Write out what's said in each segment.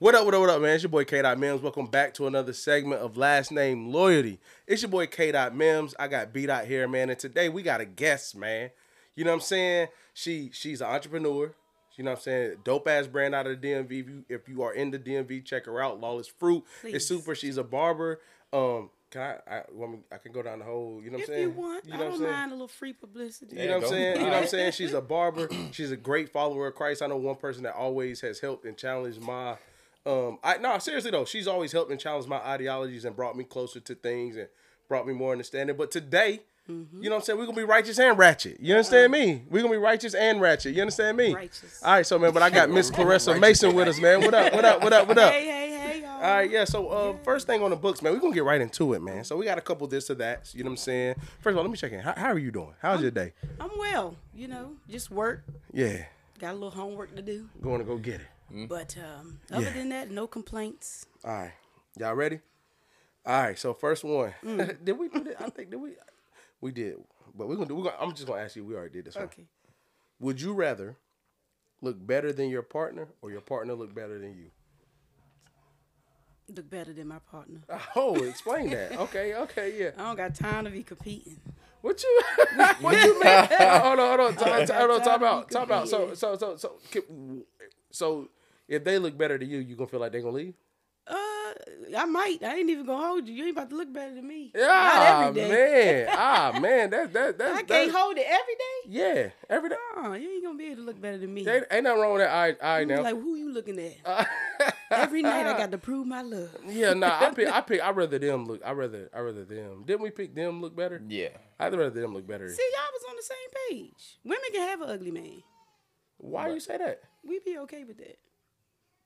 What up, what up, what up, man? It's your boy K. Dot Mims. Welcome back to another segment of Last Name Loyalty. It's your boy K. Dot Mims. I got B. Dot here, man, and today we got a guest, man. You know what I'm saying? She she's an entrepreneur. You know what I'm saying? Dope ass brand out of the DMV. If you, if you are in the DMV, check her out. Lawless Fruit. It's super. She's a barber. Um, can I? I, want me, I can go down the whole. You know what I'm saying? If you want, You I know I'm don't mind a little free publicity. You know what I'm saying? You know what I'm saying? She's a barber. She's a great follower of Christ. I know one person that always has helped and challenged my um I no, seriously though, she's always helped and challenged my ideologies and brought me closer to things and brought me more understanding. But today, Mm-hmm. you know what I'm saying? We're gonna be righteous and ratchet. You understand me? We're gonna be righteous and ratchet. You understand me? Righteous. All right, so man, but I got Miss Claressa Mason with us, man. What up? What up? What up? What up? Hey, hey, hey, y'all. All right, yeah. So, uh, first thing on the books, man, we're gonna get right into it, man. So we got a couple this or that. You know what I'm saying? First of all, let me check in. How, how are you doing? How's your day? I'm well. You know, just work. Yeah, Got a little homework to do. going to go get it. But um, other Yeah. than that, no complaints. All right, y'all ready? All right. So first one, Mm. did we put it? I think did we? We did, but we're gonna do. We're gonna, I'm just gonna ask you. We already did this one. Okay. Would you rather look better than your partner or your partner look better than you? Look better than my partner. Oh, explain that. Okay, okay, yeah. I don't got time to be competing. What you? what you mean? hold on, hold on, time, hold on, time out, time out. So, so, so, so, so, if they look better than you, you gonna feel like they gonna leave? Uh, I might. I ain't even gonna hold you. You ain't about to look better than me. Yeah, Not every day. man. Ah, man. That that that. I can't that- hold it every day. Yeah, every day. Oh, you ain't gonna be able to look better than me. Ain't, ain't nothing wrong with that. All right, all right You now. like who you looking at? every night I got to prove my love. yeah, nah. I pick. I pick. I rather them look. I rather. I rather them. Didn't we pick them look better? Yeah. I'd rather them look better. See, y'all was on the same page. Women can have an ugly man. Why you say that? We be okay with that.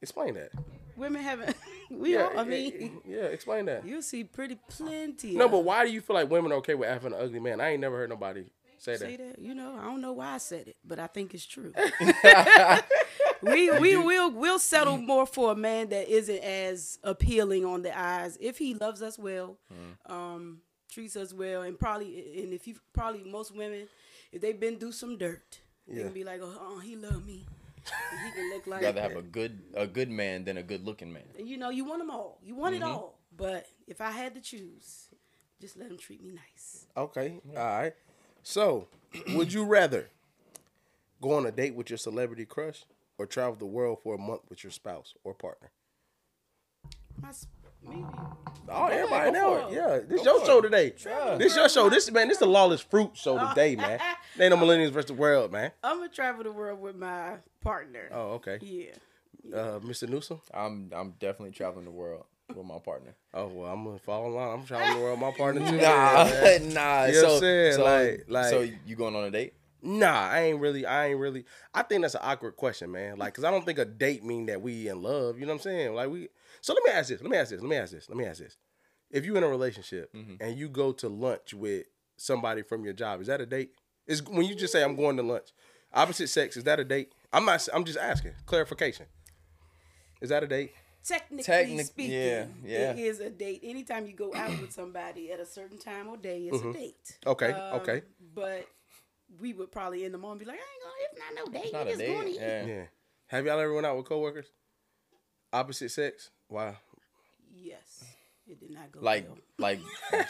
Explain that. Women haven't. We Yeah, all. I mean, yeah. Explain that. you'll see pretty plenty. No, of- but why do you feel like women are okay with having an ugly man? I ain't never heard nobody say that. say that. You know, I don't know why I said it, but I think it's true. we we will we'll settle more for a man that isn't as appealing on the eyes if he loves us well, um, treats us well, and probably and if you probably most women if they've been through some dirt, they Yeah. can be like, oh, oh, he loved me. And he can look like Rather have a good a good man than a good looking man. you know you want them all, you want Mm-hmm. it all. But if I had to choose, just let him treat me nice. Okay. All right. So, would you rather go on a date with your celebrity crush or travel the world for a month with your spouse or partner? My, s- maybe. Oh, everybody go know it. it. Yeah, this Go your show it. today. Yeah. This your show. This man, this the lawless fruit show today, man. They ain't no millennials versus the world, man. I'm gonna travel the world with my partner. Oh, okay. Yeah. Uh, Mr. Newsom. I'm I'm definitely traveling the world with my partner. Oh well, I'm gonna follow along. I'm traveling the world. with My partner too. Nah, man. nah. You know what I'm saying? so, Like- like- so you going on a date? Nah, I ain't really. I ain't really. I think that's an awkward question, man. Like, cause I don't think a date mean that we in love. You know what I'm saying? Like we. So let me ask this. Let me ask this. Let me ask this. Let me ask this. If you're in a relationship and you go to lunch with somebody from your job, is that a date? Is when you just say I'm going to lunch, opposite sex, is that a date? I'm not. I'm just asking clarification. Is that a date? Technically Technic- speaking, yeah, yeah. it is a date. Anytime you go out with somebody at a certain time or day, it's a date. Okay, Um, okay. But we would probably in the morning be like, I ain't gonna. It's not no date. Not we a just going to date. eat. Yeah. Yeah. Have y'all ever went out with coworkers? Opposite sex? Wow. Yes, it did not go Like well. like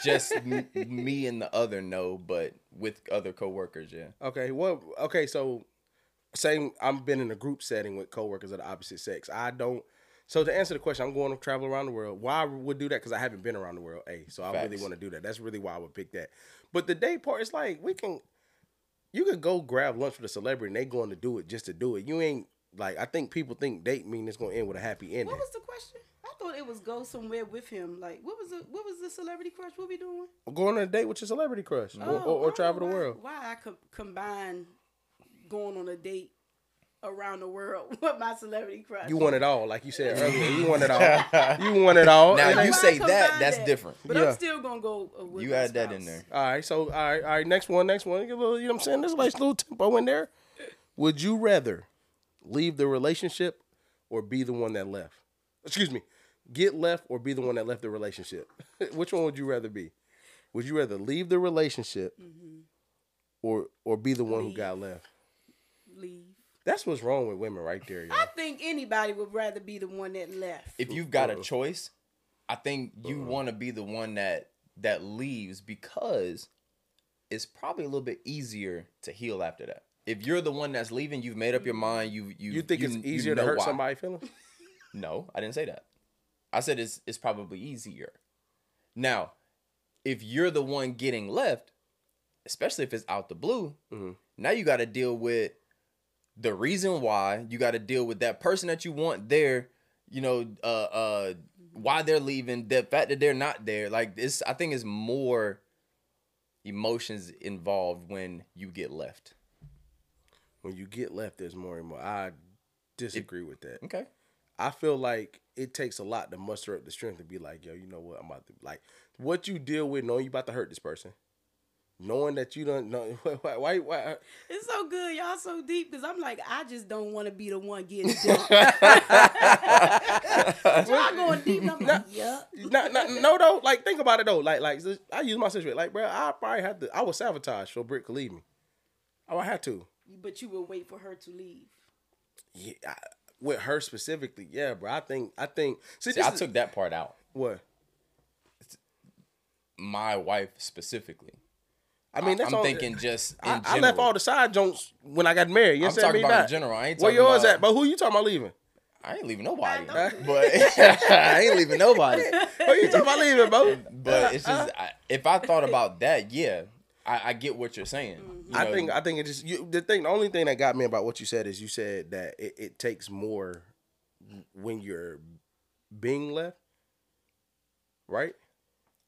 just m- me and the other no, but with other coworkers. Yeah. Okay. Well, okay. So, same. I've been in a group setting with coworkers of the opposite sex. I don't. So to answer the question, I'm going to travel around the world. Why I would do that? Because I haven't been around the world. A. So I really want to do that. That's really why I would pick that. But the date part, it's like we can. You could go grab lunch with a celebrity and they going to do it just to do it. You ain't like I think people think date mean it's going to end with a happy ending. What was the question? I thought it was go somewhere with him. Like, what was the what was the celebrity crush? What we doing? Going on a date with your celebrity crush or, Oh, or, I or travel the know why- world. Why I could combine going on a date around the world with my celebrity crush? You want it all, like you said earlier. You want it all. You want it all. Now And you you- say that, that's different. But Yeah. I'm still gonna go. Uh, with You add that in there. All right, so all right, all right. Next one, next one. Get a little, you know what I'm saying? There's a nice little tempo in there. Would you rather leave the relationship or be the one that left? Excuse me, get left or be the one that left the relationship? Which one would you rather be? Would you rather leave the relationship mm-hmm. or or be the one who got left? Leave. That's what's wrong with women right there, yo. I think anybody would rather be the one that left. If you've got a uh-uh. choice, I think you uh-uh. want to be the one that that leaves because it's probably a little bit easier to heal after that. If you're the one that's leaving, you've made up your mm-hmm. mind. You you You think it's you easier to hurt why. somebody feelings? No, I didn't say that. I said it's it's probably easier. Now, if you're the one getting left, especially if it's out the blue, Mhm. now you got to deal with the reason why. You got to deal with that person that you want there. You know, uh, uh, why they're leaving, the fact that they're not there. Like this, I think is more emotions involved when you get left. When you get left, there's more and more. I disagree with that. Okay. I feel like it takes a lot to muster up the strength to be like, yo, you know what? I'm about to like what you deal with, knowing you about to hurt this person, knowing that you don't know why why, why It's so good, y'all so deep because I'm like, I just don't want to be the one getting dumped. y'all going deep, and I'm like, yup. not, not, no though. Like think about it though. Like like I use my situation. Like bro, I probably have to. I would sabotage so Britt could leave me. Oh, I have to. But you would wait for her to leave. Yeah, I, with her specifically. Yeah, bro. I think I think. See, See, this I is- took that part out. what. My wife specifically. I mean, that's I'm all, thinking just in I, I left all the side jokes when I got married. You I'm talking me? about in general. I ain't Where talking yours about- at? But who you talking about leaving? I ain't leaving nobody, I but I ain't leaving nobody. Who you talking about leaving, bro? But it's just I, if I thought about that, yeah, I, I get what you're saying. You mm-hmm. I think I think it just you, the thing. The only thing that got me about what you said is you said that it, it takes more when you're being left, right?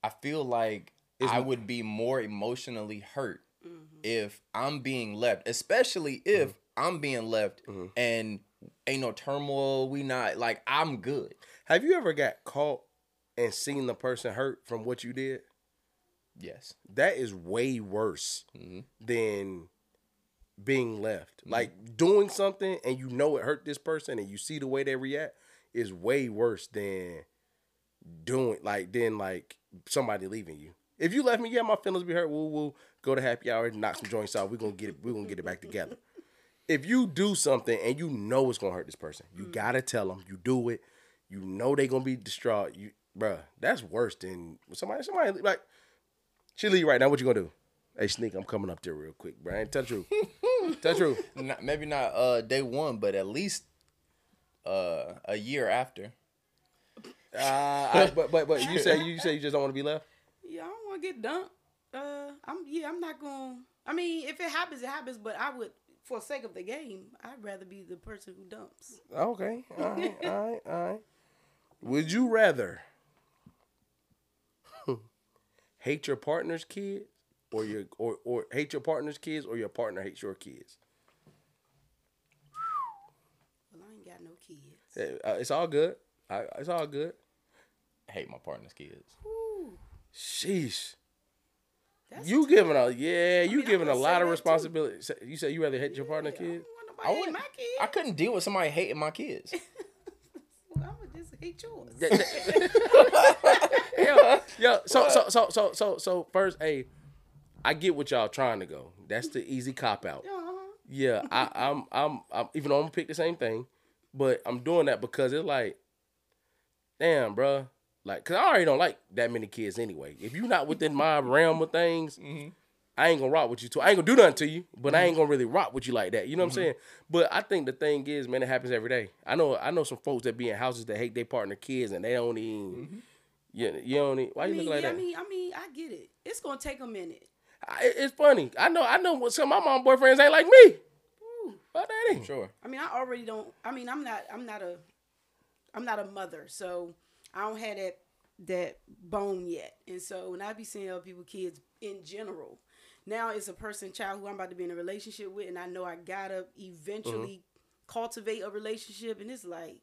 I feel like Is- I would be more emotionally hurt mm-hmm. if I'm being left, especially if mm-hmm. I'm being left and ain't no turmoil. We not like I'm good. Have you ever got caught and seen the person hurt from what you did? Yes. That is way worse Mhm. than being left. Like doing something and you know it hurt this person and you see the way they react is way worse than doing like than like somebody leaving you. If you left me, yeah, my feelings be hurt. We'll, we'll go to happy hour, knock some joints out. We're gonna get it. We're gonna get it back together. If you do something and you know it's gonna hurt this person, you gotta tell them. You do it. You know they gonna be distraught. You, bruh, that's worse than somebody. Somebody like she leave right now. What you gonna do? Hey, sneak, I'm coming up there real quick, Brian. Tell the truth. Tell the truth. Not, maybe not uh day one, but at least uh a year after. Uh, I, but but but you say you say you just don't want to be left. Yeah, I don't want to get dumped. Uh, I'm yeah, I'm not going. to I mean, if it happens, it happens. But I would, for sake of the game, I'd rather be the person who dumps. Okay. All right. All right. All right. Would you rather hate your partner's kids or your or or hate your partner's kids or your partner hates your kids? Well, I ain't got no kids. Uh, it's all good. I, it's all good. hate my partner's kids. Ooh, Sheesh. that's You giving a yeah, you mean, giving a lot of that too. responsibility. You say you rather hate your partner's I don't kid? I would hate my kids. I couldn't deal with somebody hating my kids. I would just hate yours. yeah, yeah. So, so, so, so, so, so first, hey, I get what y'all trying to go. That's the easy cop out. Uh-huh. Yeah, I, I'm, I'm, I'm, even though I'm gonna pick the same thing, but I'm doing that because it's like, damn, bruh. Like, cause I already don't like that many kids anyway. If you're not within my realm of things, I ain't gonna rock with you too. I ain't gonna do nothing to you, but I mm-hmm. ain't gonna really rock with you like that. You know what I'm mm-hmm. saying? But I think the thing is, man, it happens every day. I know, I know some folks that be in houses that hate their partner kids and they don't even. Mm-hmm. You, you don't even. Why I you mean, look like yeah, that? I mean, I mean, I get it. It's gonna take a minute. I, it's funny. I know. I know what some of my mom boyfriends ain't like me. But that ain't. Sure. I mean, I already don't. I mean, I'm not. I'm not a. I'm not a mother, so I don't have that that bone yet. And so when I be seeing other people, kids in general, now it's a person, child who I'm about to be in a relationship with, and I know I gotta eventually mm-hmm. cultivate a relationship, and it's like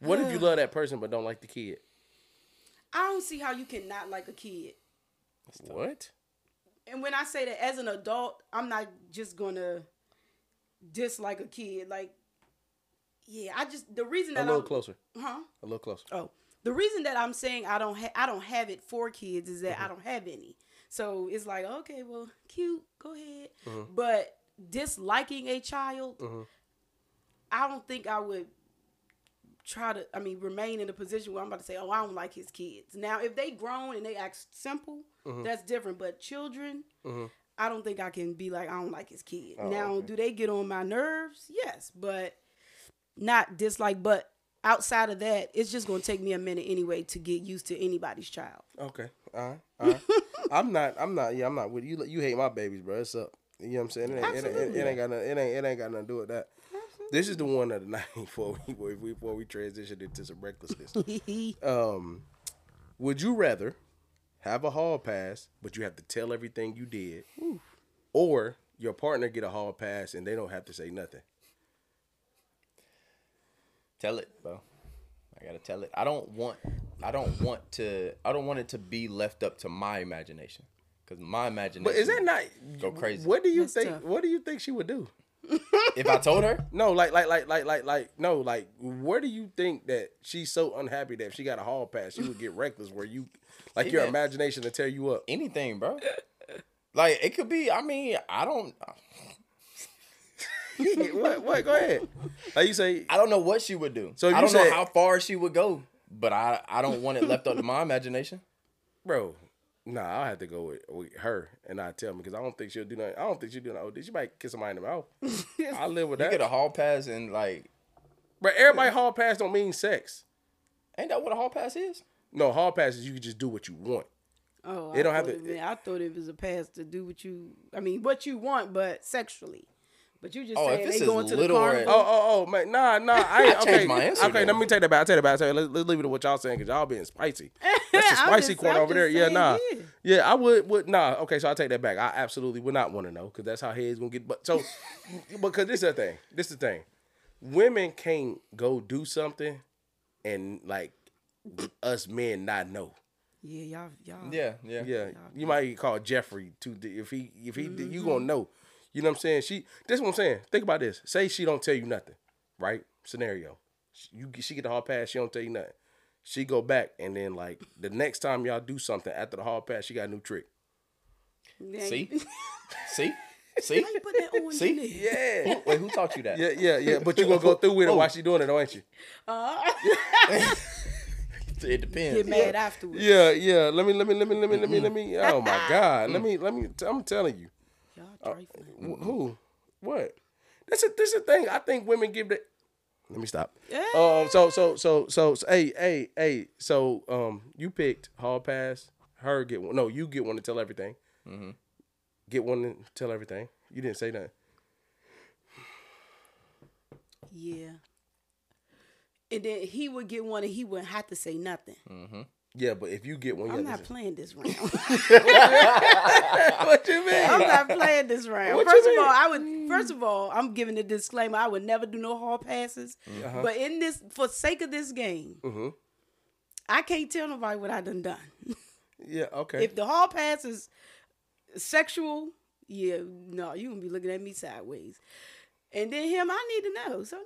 What if you love that person but don't like the kid? I don't see how you can not like a kid. What? And when I say that as an adult, I'm not just gonna dislike a kid. Like, yeah, I just the reason that A little I'm, closer. huh? A little closer. Oh, the reason that I'm saying I don't ha- I don't have it for kids is that mm-hmm. I don't have any. So it's like okay, well, cute, go ahead. Mm-hmm. But disliking a child, mm-hmm. I don't think I would try to. I mean, remain in a position where I'm about to say, "Oh, I don't like his kids." Now, if they grown and they act simple, Mm-hmm. that's different. But children, mm-hmm. I don't think I can be like, "I don't like his kid." Oh, now, do they get on my nerves? Yes, but not dislike. But outside of that, it's just gonna take me a minute anyway to get used to anybody's child. Okay. All right. I'm not. I'm not. Yeah, I'm not with you. You hate my babies, bro. It's up. You know what I'm saying? It ain't, it, ain't, it, ain't got nothing. It ain't. It ain't got nothing to do with that. This is the one of the night before we before we, before we transition into some recklessness. um, would you rather have a hall pass, but you have to tell everything you did, or your partner get a hall pass and they don't have to say nothing? Tell it, bro. I gotta tell it. I don't want. I don't want to. I don't want it to be left up to my imagination, because my imagination. But is that not Go crazy. What do you That's think? tough. What do you think she would do? If I told her, No, like, like, like, like, like, like, no, like, where do you think that she's so unhappy that if she got a hall pass, she would get reckless? Where you, like, See your that? imagination to tear you up? anything, bro. Like it could be. I mean, I don't. what? What? Go ahead. Like you say, I don't know what she would do. So I don't said- know how far she would go, but I I don't want it left up to my imagination. bro. Nah, I'll have to go with, with her and I tell me because I don't think she'll do nothing. I don't think she'll do nothing. Oh, she might kiss somebody in the mouth. I live with You that. get a hall pass and like, but everybody hall pass don't mean sex. ain't that what a hall pass is? No, hall pass is you can just do what you want. Oh, It I don't have to- it I thought it was a pass to do what you. I mean, what you want, but sexually. But you just Oh, if saying this they is going to the little Or... Oh, oh, oh, man, nah, nah. I I okay. changed my answer okay, then. let me take that back. I take that back. I take that. Let's, let's leave it to what y'all saying because y'all being spicy. That's the spicy just- corner over there. Yeah, nah. yeah. Yeah, I would would nah. Okay, so I take that back. I absolutely would not want to know because that's how heads gonna get. But so because this is the thing. This is the thing. Women can't go do something and like us men not know. Yeah, y'all, y'all. Yeah, yeah, Yeah, you might get called Jeffrey to If he if he you gonna mm-hmm. know. You know what I'm saying? She. This what I'm saying. Think about this. Say she don't tell you nothing, right? Scenario. You she get the hall pass. She don't tell you nothing. She go back and then like the next time y'all do something after the hall pass, she got a new trick. Now See, see, see. How you put that on See? in there? Yeah. Wait, who taught you that? Yeah, yeah, yeah. But you gonna go through with it while she doing it, ain't you? Uh. it depends. Get mad afterwards. Yeah, yeah. Let me, let me, let me, let me, let me, let me. Oh my God. Let me, let me. I'm telling you. Y'all trifling. Wh- Who? What? This is this is the thing. I think women give the. Let me stop. Yeah. Um. So so so so, so hey hey hey. So um, you picked hall pass. Her get one. No, you get one to tell everything. Mm-hmm. Get one to tell everything. You didn't say that. Yeah. And then he would get one and he wouldn't have to say nothing. Yeah, but if you get one, I'm have not to playing this round. what you mean? I'm not playing this round. What you first of all, I would first of all, I'm giving a disclaimer. I would never do no hall passes. Uh-huh. But in this for sake of this game, Mm-hmm. I can't tell nobody what I done done. Yeah. Okay. if the hall pass is sexual, yeah, no, you gonna be looking at me sideways. And then him, I need to know. So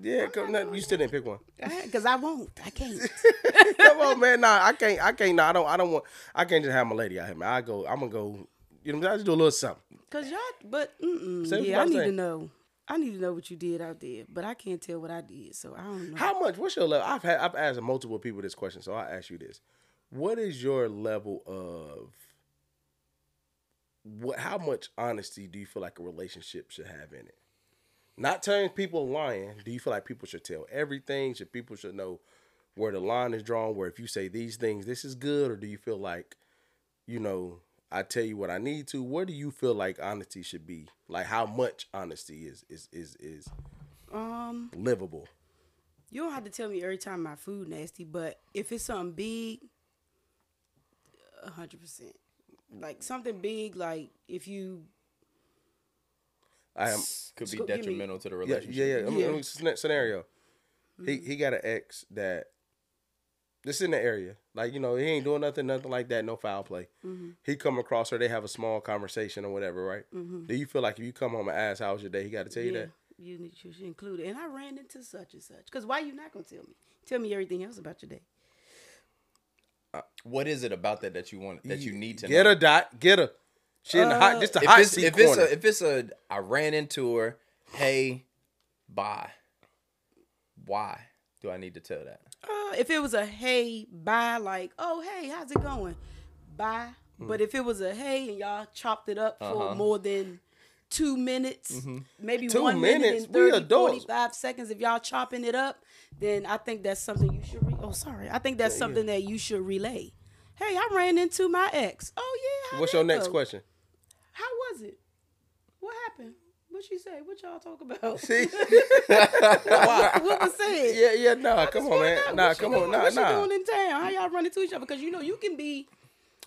Yeah. Come, no, you still didn't pick one. Because I won't. I can't. Come on, man. Nah, I can't. I can't. Nah, I don't. I don't want. I can't just have my lady out here, man. I go. I'm gonna go. You know, I just do a little something. Cause y'all, but yeah, I need to know. I need to know what you did out there, but I can't tell what I did, so I don't know. How much? What's your level? I've had. I've asked multiple people this question, so I ask you this: What is your level of? What? How much honesty do you feel like a relationship should have in it? Not telling people lying. Do you feel like people should tell everything? Should people should know where the line is drawn? Where if you say these things, this is good, or do you feel like, you know, I tell you what I need to? Where do you feel like honesty should be? Like how much honesty is is is is Um, livable? you don't have to tell me every time my food nasty, but if it's something big, a hundred percent. Like something big, like if you I am. Could be give me- detrimental to the relationship. yeah, yeah. Mean, Yeah. I mean, scenario. He Mm-hmm. he got an ex that this in the area. Like, you know, he ain't doing nothing, nothing like that, no foul play. Mm-hmm. He come across her, they have a small conversation or whatever, right? Do you feel like if you come home and ask how was your day, he gotta tell you yeah, that? you need you should include it. And I ran into such and such. Cause why you not gonna tell me? Tell me everything else about your day. What is it about that that you want that you need to Get know? her dot, get her. She in the hot Uh, just the if hot it's seat if it's a if it's a I ran into her, hey, bye. Why do I need to tell that? Uh, if it was a hey, bye, like, oh, hey, how's it going? Bye. But if it was a hey and y'all chopped it up for Uh-huh. more than two minutes, maybe Two one minute minutes? and We 30, adults. 45 seconds, if y'all chopping it up, then I think that's something you should, re- oh, sorry. I think that's something that you should relay. Hey, I ran into my ex. Oh, yeah. What's your next go? question? How was it? What happened? What she say? What y'all talk about? See? what was said? yeah, yeah, nah, come on, man. know, Nah, what she come on, doing? nah, what she nah. doing in town? How y'all running to each other? Because you know you can be.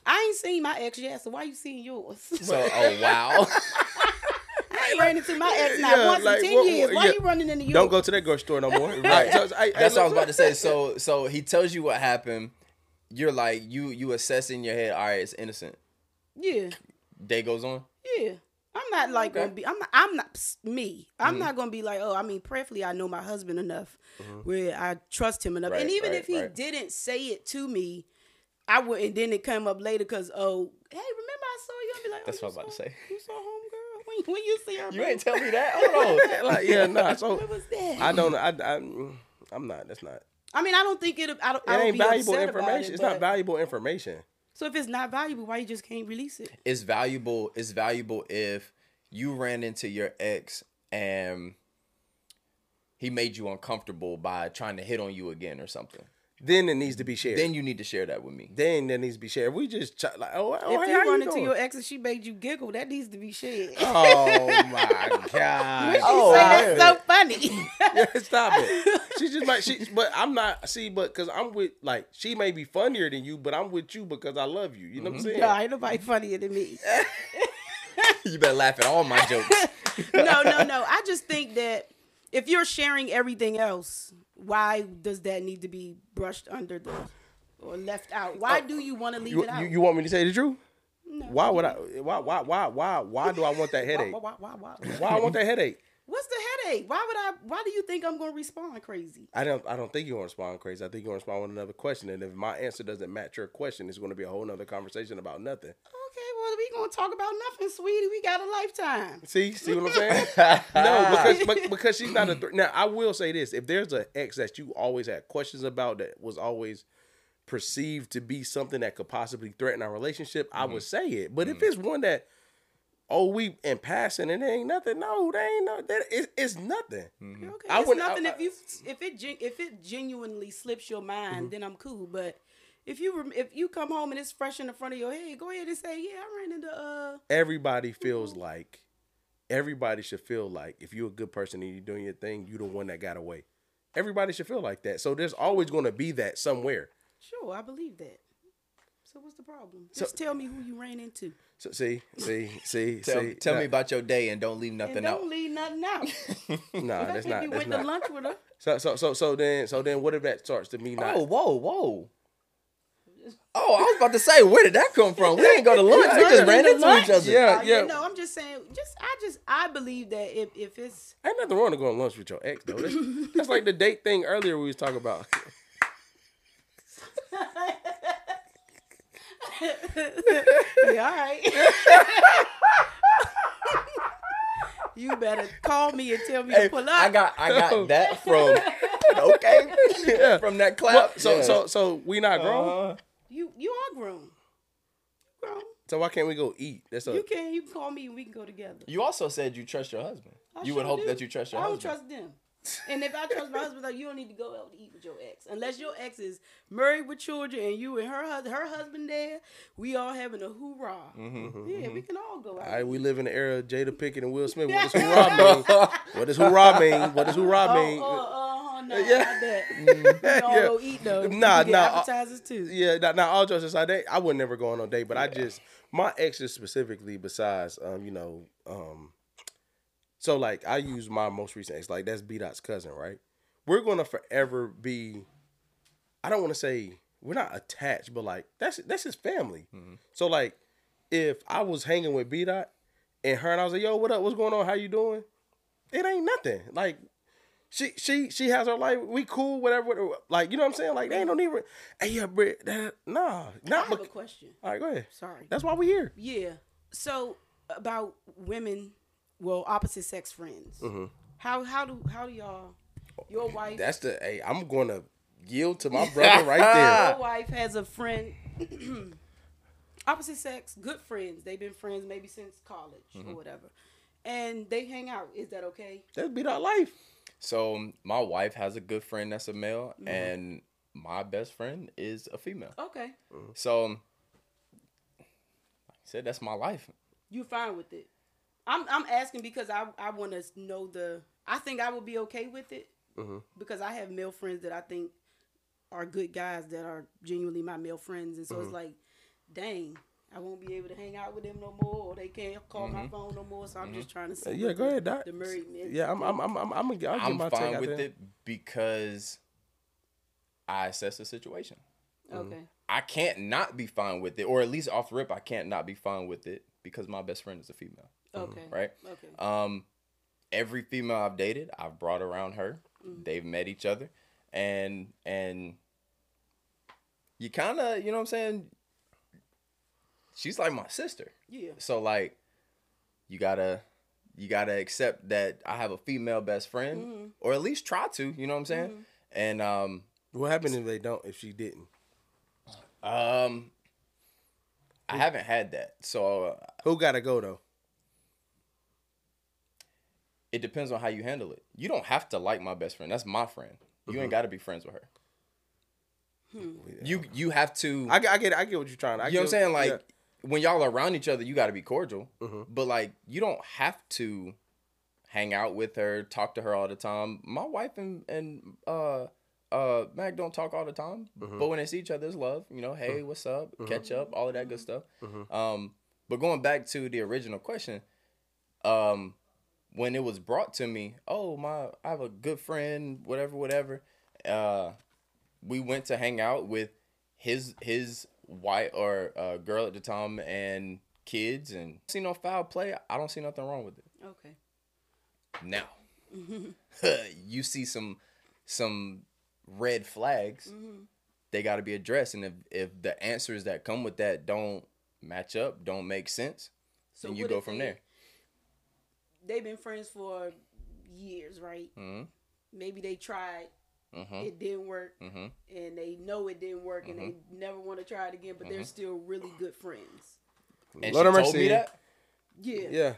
I ain't seen my ex yet, so why you seeing yours? So, oh wow. I ain't ran into my ex not Yeah, once like, in ten what- years. Why yeah. you running into yours? Don't go to that grocery store no more. right. So, I, That's what I was about to say. So, so he tells you what happened. You're like you you assess in your head. All right, it's innocent. Yeah, Day goes on. yeah. I'm not like Okay. gonna be. I'm not. I'm not psst, me. I'm mm-hmm. not gonna be like. Oh, I mean, prayerfully, I know my husband enough mm-hmm. where I trust him enough. and even right, if he right. didn't say it to me, I would. And then it come up later because oh, hey, remember I saw you? I'd be like, oh, That's you what I was about to say. You saw homegirl when, when you see her. You bro? ain't tell me that. Hold on. like, yeah, nah. So What was that? I don't. I, I, I'm not. That's not. I mean, I don't think it. I don't. It I don't ain't be valuable upset information. It, it's not valuable information. So if it's not valuable, why you just can't release it? It's valuable. It's valuable if you ran into your ex and he made you uncomfortable by trying to hit on you again or something. Then it needs to be shared. Then you need to share that with me. then that needs to be shared. We just ch- like, oh, oh if hey, you how run you into doing? your ex and she made you giggle, that needs to be shared. Oh my god! When she Oh, say yeah. that's so funny. Yeah, stop it. She just might. She, but I'm not. See, but because I'm with like she may be funnier than you, but I'm with you because I love you. You know what I'm mm-hmm. saying? no, ain't nobody funnier than me. you better laugh at all my jokes. no, no, no. I just think that if you're sharing everything else, why does that need to be brushed under the or left out? Why oh, do you want to leave You, it out? you, you want me to say the truth? No. Why would I? Why? Why? Why? Why? Why do I want that why, headache? why, why, why, why? Why I want that headache? What's the headache? Why would I? Why do you think I'm going to respond crazy? I don't. I don't think you're gonna respond crazy. I think you're gonna respond with another question, and if my answer doesn't match your question, it's gonna be a whole nother conversation about nothing. Okay, well we gonna talk about nothing, sweetie. We got a lifetime. See, see what I'm saying? no, because because she's not a. Th- now I will say this: if there's an ex that you always had questions about that was always perceived to be something that could possibly threaten our relationship, I would mm-hmm. say it. But if mm-hmm. it's one that oh we in passing and it ain't nothing, no, they ain't no that it, it's nothing. Okay, I it's wouldn't- nothing I- if you if it if it genuinely slips your mind, then I'm cool. But if you if you come home and it's fresh in the front of your head, go ahead and say, yeah, I ran into uh. Everybody feels like everybody should feel like if you're a good person and you're doing your thing, you're the one that got away. Everybody should feel like that. So there's always going to be that somewhere. Sure, I believe that. So what's the problem? Just tell me who you ran into. So see, see, see, Tell, see. tell nah, me about your day and don't leave And nothing don't out. leave nothing out. Nah, That's that's not. you That's went not. to lunch with her. So so so so then so then what if that starts to me not? Oh, whoa, whoa. Oh, I was about to say, where did that come from? We didn't go to lunch. We just ran into each other. Yeah, Uh, yeah. No, I'm just saying. Just I just I believe that if if it's Ain't nothing wrong to go on lunch with your ex though. That's, that's like the date thing earlier we was talking about. Yeah, all right. you better call me and tell me Hey, to pull up. I got I got that from okay Yeah. from that clap. Well, so Yeah. so so we not grown. Uh-huh. you you are grown. Grown. So why can't we go eat? That's a You can you can call me and we can go together. you also said you trust your husband. I you would hope do. that you trust your husband. I don't husband. trust them. And if I trust my husband, like you don't need to go out to eat with your ex unless your ex is married with children and you and her hus- her husband there. We all having a hoorah. Mm-hmm, Yeah, we can all go out. All right, we live in the era of Jada Pickett and Will Smith. What does hoorah mean? What does hoorah mean? What does hoorah mean? Oh, oh, uh, no, Yeah. not that. We all Yeah. go eat though. Nah, nah, uh, Appetizers too. Yeah, now, now all jokes aside, they, I would never go on a date, but I just my exes specifically. Besides, um, you know, um, so like I use my most recent ex, like that's B Dot's cousin, right? We're gonna forever be. I don't want to say we're not attached, but like that's that's his family. Mm-hmm. So like, if I was hanging with B Dot and her and I was like, "Yo, what up? What's going on? How you doing?" It ain't nothing. Like she she she has her life. We cool, whatever. whatever. Like you know what I'm saying? Like they ain't no need. For, hey, yeah, Britt. That, nah, I not. have a Bec- question. All right, go ahead. Sorry. That's why we here. Yeah. So about women, well, opposite sex friends. Mm-hmm. How how do how do y'all your wife That's the hey. I'm gonna yield to my brother right there. your wife has a friend opposite sex, good friends. They've been friends maybe since college Mm-hmm. or whatever. And they hang out. Is that okay? That'd be our life. So my wife has a good friend that's a male, and my best friend is a female. Okay. So, like I said, that's my life. You fine with it? I'm I'm asking because I I want to know the. I think I would be okay with it Mm-hmm. because I have male friends that I think are good guys that are genuinely my male friends, and so Mm-hmm. it's like, dang, I won't be able to hang out with them no more, or they can't call my phone no more. So I'm just trying to see. Mm-hmm. Yeah, go the- ahead, Doc. The married men. Yeah, I'm. I'm. I'm. I'm. I'm gonna. I'll I'm my take fine out with there. it because I assess the situation. Okay. I can't not be fine with it, or at least off rip, I can't not be fine with it because my best friend is a female, Okay. right? Okay. Um, every female I've dated, I've brought around her. They've met each other, and and you kind of, you know what I'm saying. She's like my sister, Yeah. so like, you gotta you gotta accept that I have a female best friend, or at least try to, you know what I'm saying. And um, What happened if they don't? If she didn't? um, I haven't had that, so uh, Who gotta go though? It depends on how you handle it. You don't have to like my best friend. That's my friend. You Mm-hmm. ain't got to be friends with her. You you have to. I, get- I get. I get what you're trying. I you know what I'm saying? Like yeah. when y'all are around each other, you got to be cordial. Mm-hmm. But like you don't have to hang out with her, talk to her all the time. My wife and and uh uh Mac don't talk all the time, Mm-hmm. but when they see each other, it's love. You know, hey, what's up? Catch up, all of that good stuff. Mm-hmm. Um, but going back to the original question, um, when it was brought to me, oh my, I have a good friend, whatever, whatever. Uh, we went to hang out with his his white or uh, girl at the time and kids, and see no foul play. I don't see nothing wrong with it. Okay. Now, you see some some red flags. They got to be addressed, and if if the answers that come with that don't match up, don't make sense, So then you go from they- there. They've been friends for years, right? hmm Maybe they tried, hmm it didn't work, hmm and they know it didn't work, and they never want to try it again. But they're still really good friends. And Lord she have told me that. Yeah. Yeah.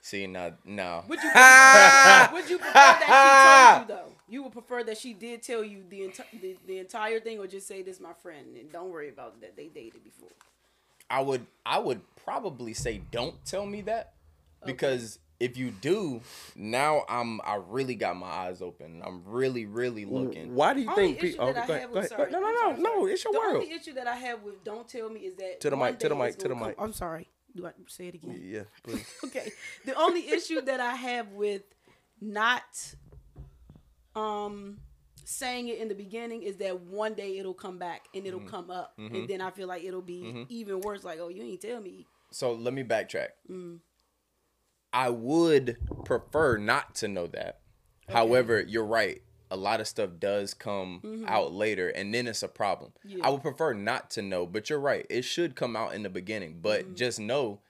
See, now, now, Would you prefer, would you prefer that she told you though? You would prefer that she did tell you the, enti- the the entire thing, or just say this my friend and don't worry about that they dated before. I would, I would probably say, don't tell me that, because if you do, now I'm, I really got my eyes open. I'm really, really looking. Why do you Only think? issue Pe- oh, I go ahead, have with sorry, No, no, no, sorry, no. It's your world. the only issue that I have with don't tell me is that To the mic, to the mic, to the mic. I'm sorry. Do I say it again? Yeah, please. okay. The only issue that I have with not um saying it in the beginning is that one day it'll come back and it'll Mm-hmm. come up, and then I feel like it'll be even worse. Like, oh, you ain't tell me. So let me backtrack. Mm. I would prefer not to know that. However, you're right. A lot of stuff does come out later, and then it's a problem. Mm-hmm. Yeah. I would prefer not to know, but you're right. It should come out in the beginning, but Mm-hmm. just know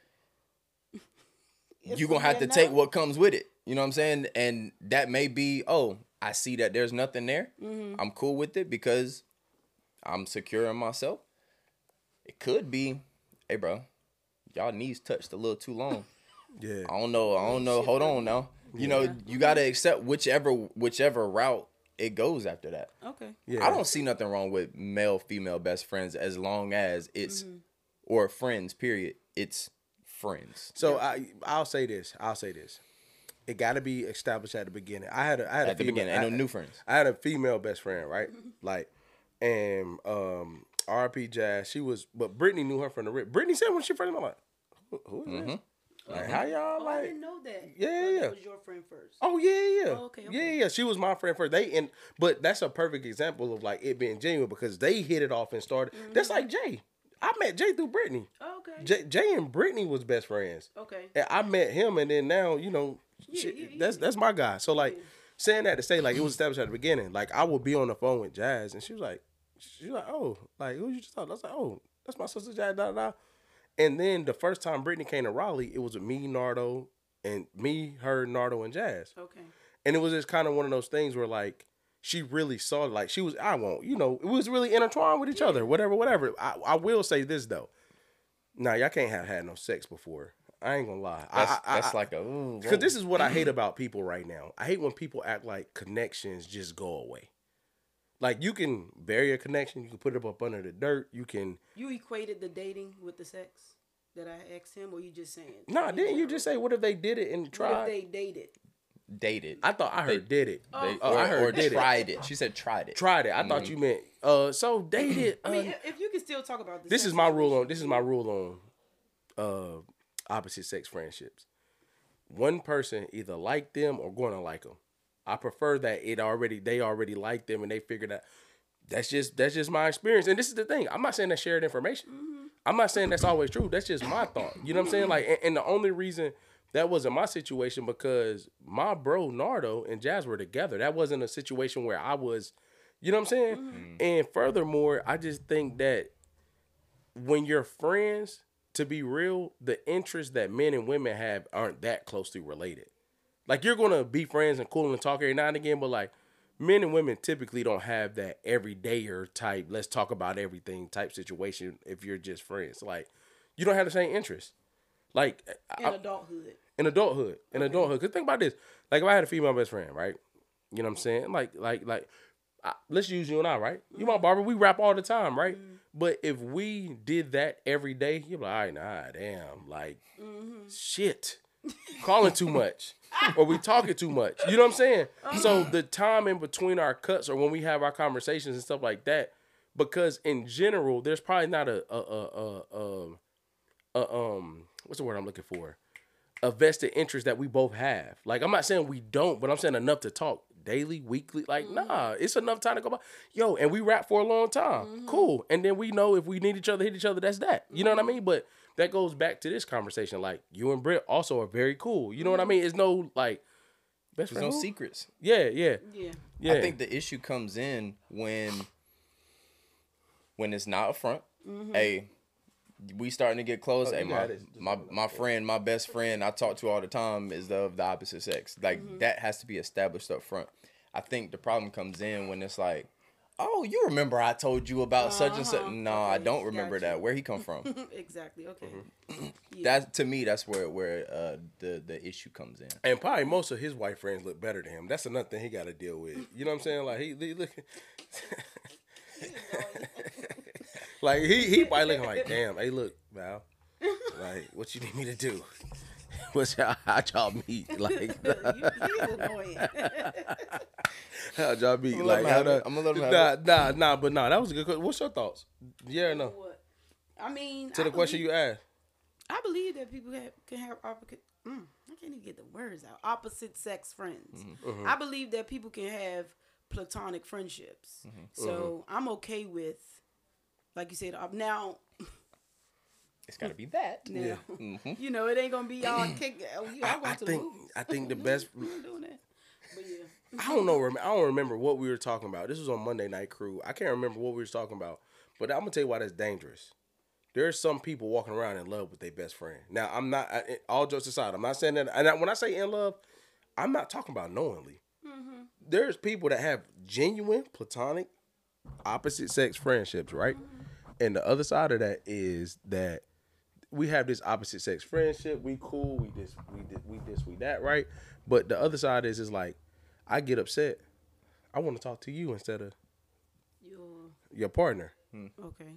you're gonna have to take what comes with it. You know what I'm saying? And that may be, oh, I see that there's nothing there. Mm-hmm. I'm cool with it because I'm secure in myself. It could be, hey, bro, y'all knees touched a little too long. Yeah. I don't know. I don't know. Hold on now. You know, you gotta accept whichever whichever route it goes after that. Okay. Yeah. I don't see nothing wrong with male female best friends as long as it's mm-hmm. or friends. Period. It's friends So I I'll say this. I'll say this. It got to be established at the beginning. I had a I had a at the female- beginning. Ain't no new friends. I had a female best friend, right? Mm-hmm. Like, and um, RP Jazz. She was, but Brittany knew her from the rip. Brittany said when she first met, I'm like, who, who is this? Mm-hmm. Like, how y'all Oh, I didn't know that. Yeah, yeah. That was your friend first. Oh yeah, yeah, Oh, okay, yeah, okay. yeah. She was my friend first. They and but that's a perfect example of like it being genuine because they hit it off and started. Mm-hmm. That's like Jay. I met Jay through Brittany. Oh, okay. Jay, Jay and Brittany was best friends. okay. And I met him, and then now you know, Yeah, shit, yeah, yeah. that's that's my guy. So like saying that to say like it was established at the beginning. Like I would be on the phone with Jazz, and she was like, she was like, oh, like who you just talking? I was like, oh, that's my sister Jazz. Da, da. And then the first time Brittany came to Raleigh, it was with me, Nardo, and me, her, Nardo, and Jazz. Okay. And it was just kind of one of those things where like she really saw like she was I won't you know it was really intertwined with each other whatever whatever. I, I will say this though, nah y'all can't have had no sex before. I ain't gonna lie. That's I, I, that's I, like a because this is what I hate about people right now. I hate when people act like connections just go away. Like you can bury a connection, you can put it up under the dirt, you can. You equated the dating with the sex that I asked him, or you just saying? Nah, didn't you just say what if they did it and What tried? if they dated? dated. I thought I heard did it. They- Oh, or, I heard or did tried it. She said tried it. Tried it. I thought you meant uh. So dated. I mean, uh, if- if you can still talk about the this is my rule on. This is my rule on uh opposite sex friendships. One person either like them or going to like them. I prefer that it already they already like them and they figured out. That's just that's just my experience. And this is the thing. I'm not saying that shared information. Mm-hmm. I'm not saying that's always true. That's just my thought. You know what I'm saying? Like, and, and the only reason that wasn't my situation because my bro Nardo and Jazz were together. That wasn't a situation where I was. You know what I'm saying? Mm-hmm. Mm. And furthermore, I just think that when you're friends, to be real, the interests that men and women have aren't that closely related. Like you're gonna be friends and cool and talk every now and again, but like men and women typically don't have that everydayer type, let's talk about everything type situation if you're just friends. Like you don't have the same interests. Like in I- adulthood. in adulthood. In adulthood. Cause think about this. Like if I had a female best friend, right? You know what I'm saying? Like, like, like, I, let's use you and I, right? You my mm-hmm. barber, we rap all the time, right? Mm-hmm. But if we did that every day, you're like, all right, nah, damn, like, mm-hmm. shit, calling too much, or we talking too much. You know what I'm saying? So the time in between our cuts, or when we have our conversations and stuff like that, because in general, there's probably not a a a, a, um a um what's the word I'm looking for? A vested interest that we both have. Like I'm not saying we don't, but I'm saying enough to talk daily, weekly. Like nah, it's enough time to go by. Yo, and we rap for a long time. Cool. And then we know if we need each other, hit each other. That's that. You know what I mean? But that goes back to this conversation. Like you and Britt also are very cool. You know what I mm-hmm. mean? It's no like best There's no who? secrets. Yeah, yeah, Yeah. yeah. I think the issue comes in when when it's not a front. Mm-hmm. Hey, we starting to get close. Oh, hey, my got it. Just my my friend, my best friend, I talk to all the time is of the opposite sex. Like mm-hmm. that has to be established up front. I think the problem comes in when it's like, oh, you remember I told you about such and such. Uh-huh. No, I don't remember gotcha. that. Where he come from? exactly. Okay. Mm-hmm. Yeah. That to me, that's where where uh, the the issue comes in. And probably most of his white friends look better than him. That's another thing he got to deal with. You know what I'm saying? Like he, he look, like he he probably looking like, damn. Hey, look, Val. Like, what you need me to do? What's y'all how y'all meet? Like, you, he's annoying. how y'all meet? I'ma Like, how have the- I'm a little let him nah, nah, nah. But nah, that was a good. question. What's your thoughts? Yeah or no? What? I mean, To I the question you asked. I believe that people have, can have opposite. Mm, I can't even get the words out. Opposite sex friends. Mm-hmm. I believe that people can have platonic friendships. Mm-hmm. So I'm okay with, like you said, uh, now. It's got to be that. Now, Mhm. you know, it ain't gonna be all kick. Oh, you, I, I, I to think the movies. I think the best. I'm doing that. But yeah, I don't know. rem- I don't remember what we were talking about. This was on Monday Night Crew. I can't remember what we were talking about. But I'm gonna tell you why that's dangerous. There's some people walking around in love with their best friend. Now I'm not. I, all jokes aside, I'm not saying that. And I, when I say in love, I'm not talking about knowingly. There's people that have genuine platonic, opposite sex friendships, right? And the other side of that is that we have this opposite sex friendship. We cool. We this. We this. We this. We that. Right. But the other side is is like, I get upset. I want to talk to you instead of you're your partner. Hmm. okay.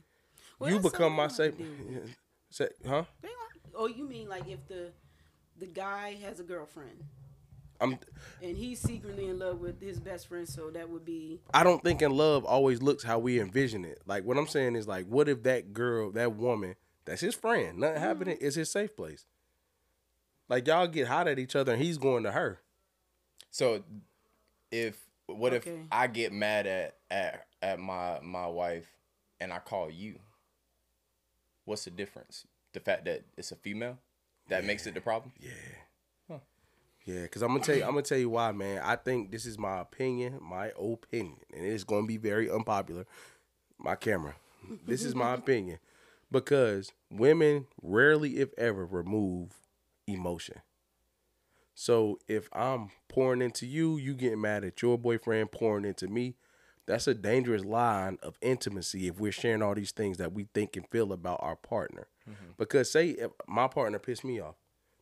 you become my safe. Say, huh? Oh, you mean like if the the guy has a girlfriend I'm. and he's secretly in love with his best friend, so that would be I don't think in love always looks how we envision it. Like what I'm saying is like, what if that girl, that woman, that's his friend, nothing mm. happening, is his safe place. Like y'all get hot at each other and he's going to her. So, if what Okay. if I get mad at at at my my wife and I call you? What's the difference? The fact that it's a female that makes it the problem. Yeah, Yeah, because I'm gonna tell you, I'm gonna tell you why, man. I think this is my opinion, my opinion, and it's gonna be very unpopular. My camera. This is my opinion because women rarely, if ever, remove emotion. So if I'm pouring into you, you getting mad at your boyfriend pouring into me. That's a dangerous line of intimacy if we're sharing all these things that we think and feel about our partner. Mm-hmm. Because say if my partner pissed me off,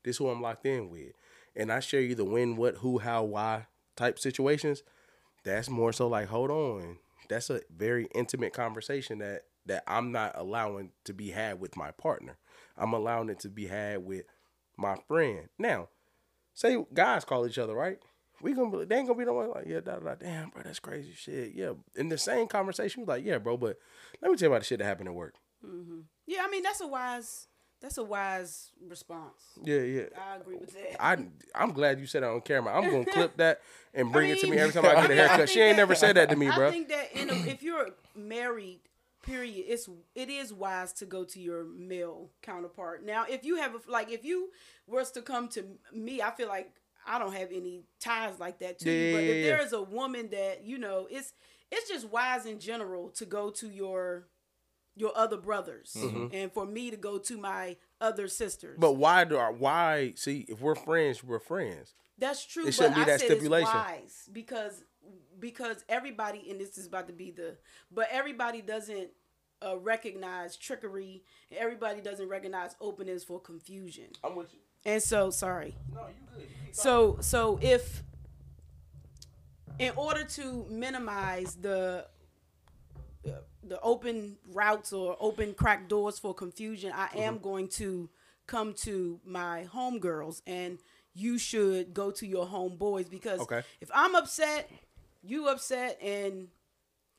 this who I'm locked in with, and I share you the when, what, who, how, why type situations, that's more so like, hold on. That's a very intimate conversation that that I'm not allowing to be had with my partner. I'm allowing it to be had with my friend. Now, say guys call each other, right? We gonna be, they ain't gonna be the one like, yeah, da, da, da, damn, bro, that's crazy shit. Yeah, in the same conversation, like, yeah, bro, but let me tell you about the shit that happened at work. Mm-hmm. Yeah, I mean that's a wise that's a wise response. Yeah, yeah. I agree with that. I I'm glad you said that on camera. I'm gonna clip that and bring it to me every time I get a mean, haircut. She ain't that- never said that to me, I bro. think that in a, if you're married, period, it's it is wise to go to your male counterpart. Now, if you have a, like if you was to come to me, I feel like I don't have any ties like that to you. But Yeah, if yeah, there a woman that you know, it's it's just wise in general to go to your your other brothers and for me to go to my other sisters. Mm-hmm. But why do I why see if we're friends, we're friends. That's true. It shouldn't but be I that stipulation. Because because everybody and this is about to be the but everybody doesn't uh, recognize trickery. Everybody doesn't recognize openness for confusion. I'm with you. And so sorry. No, you good. You So so if in order to minimize the the, the open routes or open crack doors for confusion, I am Mm-hmm. going to come to my homegirls and you should go to your homeboys because Okay. if I'm upset, you upset and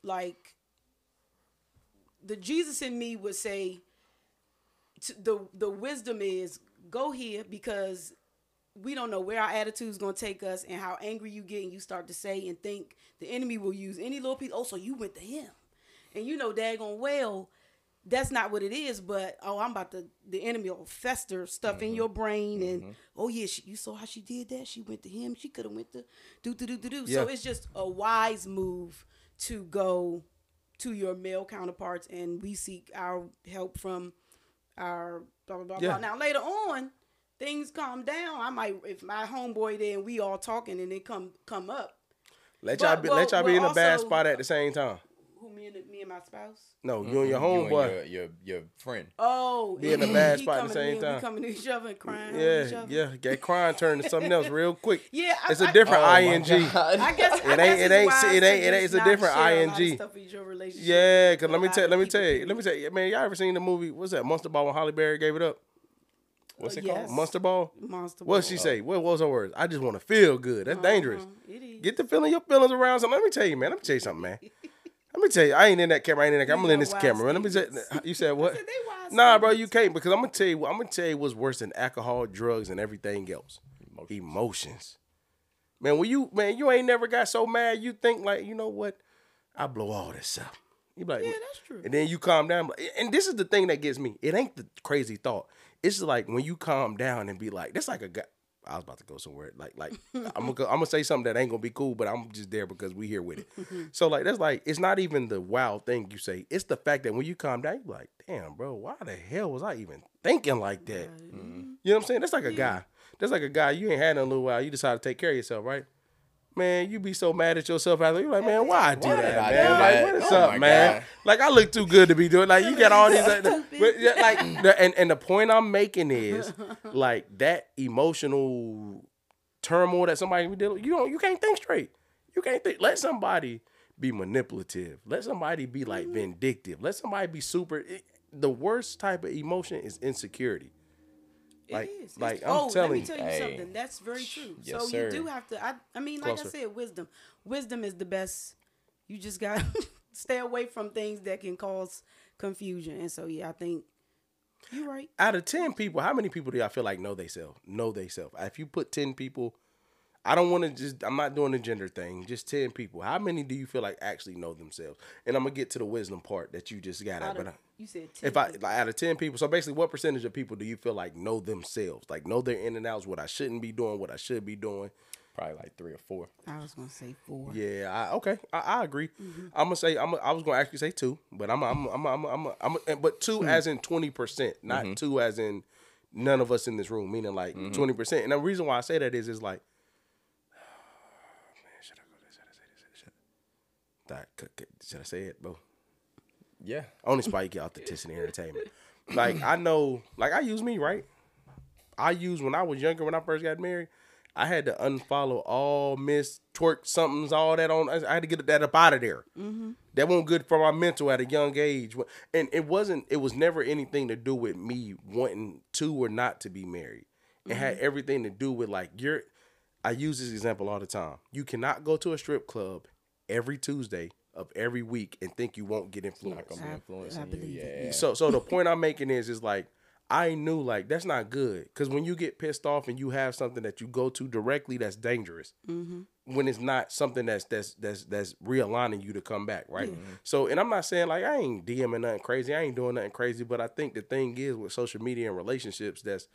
like the Jesus in me would say the the wisdom is go here because we don't know where our attitude is going to take us and how angry you get and you start to say and think the enemy will use any little piece. Oh so you went to him. And you know daggone well that's not what it is but oh i'm about to the enemy will fester stuff in mm-hmm. your brain and mm-hmm. oh yeah she, you saw how she did that she went to him she could have went to do do do do do so it's just a wise move to go to your male counterparts and we seek our help from our blah blah blah. Yeah. blah. Now later on, things calm down. I might if my homeboy there and we all talking and it come come up. Let But- y'all be, well- let y'all be well, in a bad spot at the same time. Who me and me and my spouse? No, you and your You homeboy. your, your your friend. Oh, Be in a he- bad spot at the coming to same me we time. coming to each other and crying. over each Yeah, other. yeah. Get crying turned to something else real quick. Yeah, I- it's a different Oh my ing. God. I guess It I ain't- it ain't- it ain't- it ain't- it's a different share a ING. stuff with your relationship Yeah, cause let me tell let me tell you, let me tell you, man, y'all ever seen the movie? What's that? Monster Ball when Halle Berry gave it up. What's Uh, it called? yes. Monster Ball. Monster What she say? What was her words? I just want to feel good. That's dangerous. Uh-huh, it is. Get the feeling your feelings around something. Let me tell you, man. Let me tell you something, man. Let me tell you, I ain't in that camera. I ain't in that camera. I'm in this camera. man. Let me tell statements. you said what? Said Nah, bro, you can't because I'm gonna tell you. I'm gonna tell you what's worse than alcohol, drugs, and everything else. Emotions. Man, when you man, you ain't never got so mad. You think like, you know what? I blow all this up. You be like, Yeah, that's true. And then you calm down. And this is the thing that gets me. It ain't the crazy thought. It's like when you calm down and be like, that's like a guy. I was about to go somewhere. Like, like I'm gonna go, I'm gonna say something that ain't gonna be cool, but I'm just there because we here with it. Mm-hmm. so like that's like it's not even the wow thing you say. It's the fact that when you calm down, you like, damn, bro, why the hell was I even thinking like that? Mm-hmm. You know what I'm saying? That's like a guy. That's like a guy. You ain't had in a little while. You decide to take care of yourself, right? Man, you be so mad at yourself after. You're like, man, why I do Why that, did I man? do Like, that? what is Oh up, man? God. Like, I look too good to be doing. Like, you got all these, like, Stupid. but, yeah, like, the, and and the point I'm making is, like, that emotional turmoil that somebody be dealing. You don't, you can't think straight. You can't think. Let somebody be manipulative. Let somebody be like Mm-hmm. vindictive. Let somebody be super. it- the worst type of emotion is insecurity. Like- is. like, It's- I'm oh, let telling me you. tell you Hey. something. That's very true. Yes, so sir. you do have to. I, I mean, like Closer. I said, wisdom. Wisdom is the best. You just got to stay away from things that can cause confusion. And so, yeah, I think you're right. out of 10 people, how many people do y'all feel like know they self? Know they self. If you put 10 people, I don't want to just, I'm not doing the gender thing, just 10 people. How many do you feel like actually know themselves? And I'm going to get to the wisdom part that you just got at. Out But of, I- you said 10 if I, like, out of 10 people, so basically, what percentage of people do you feel like know themselves? Like, know their in and outs, what I shouldn't be doing, what I should be doing? Probably like three or four. I was gonna say four. Yeah, I, okay, I, I agree. Mm-hmm. I'm gonna say I'm. I was gonna actually say two, but I'm. I'm. I'm. I'm. I'm. I'm, I'm but two as in twenty percent, not two as in none of us in this room, meaning like Mm-hmm. 20 percent. And the reason why I say that is, is like, man, should I go? Should I say this? Should I, That- could- could- should I say it, bro? Yeah. Only spot you get authenticity and entertainment. Like I know, like I use me right. I use when I was younger, when I first got married, I had to unfollow all Miss Twerk somethings, all that on. I had to get that up out of there. That wasn't good for my mental at a young age, and it wasn't. It was never anything to do with me wanting to or not to be married. It had everything to do with like you're. I use this example all the time. You cannot go to a strip club every Tuesday of every week and think you won't get influenced. Gonna be I- influencing I you. Yeah. So so the point I'm making is is like I knew like that's not good. Because when you get pissed off and you have something that you go to directly, that's dangerous. When it's not something that's that's that's that's realigning you to come back, right? So and I'm not saying like I ain't DMing nothing crazy, I ain't doing nothing crazy, but I think the thing is with social media and relationships that's